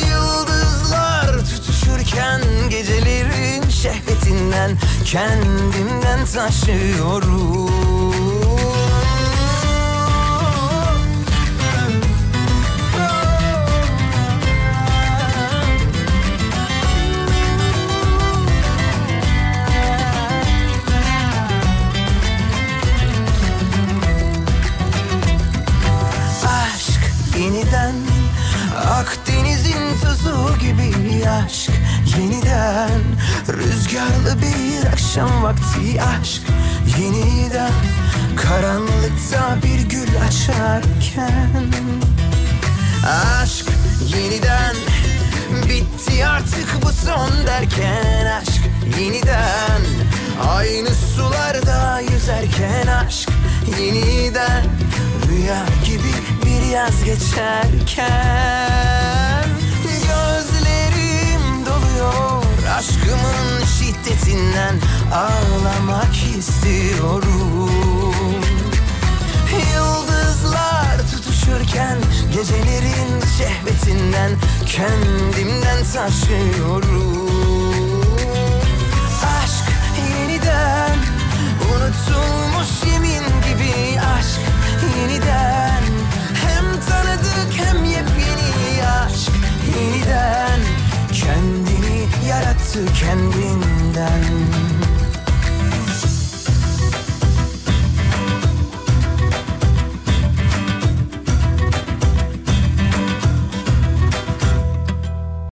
Yıldızlar tutuşurken Gecelerin şehvetinden Kendimden taşıyorum Akdeniz'in tuzu gibi aşk Yeniden. Rüzgarlı bir akşam vakti aşk Yeniden. Karanlıkta bir gül açarken. Aşk yeniden. Bitti artık bu son derken. Aşk yeniden. Aynı sularda yüzerken aşk yeniden. Rüya gibi bir yaz geçerken aşkımın şiddetinden Ağlamak istiyorum. Yıldızlar tutuşurken Gecelerin şehvetinden Kendimden taşıyorum. Aşk yeniden Unutulmuş yemin gibi aşk yeniden. Hem tanıdık hem yepyeni aşk yeniden. Kendini yarattı kendinden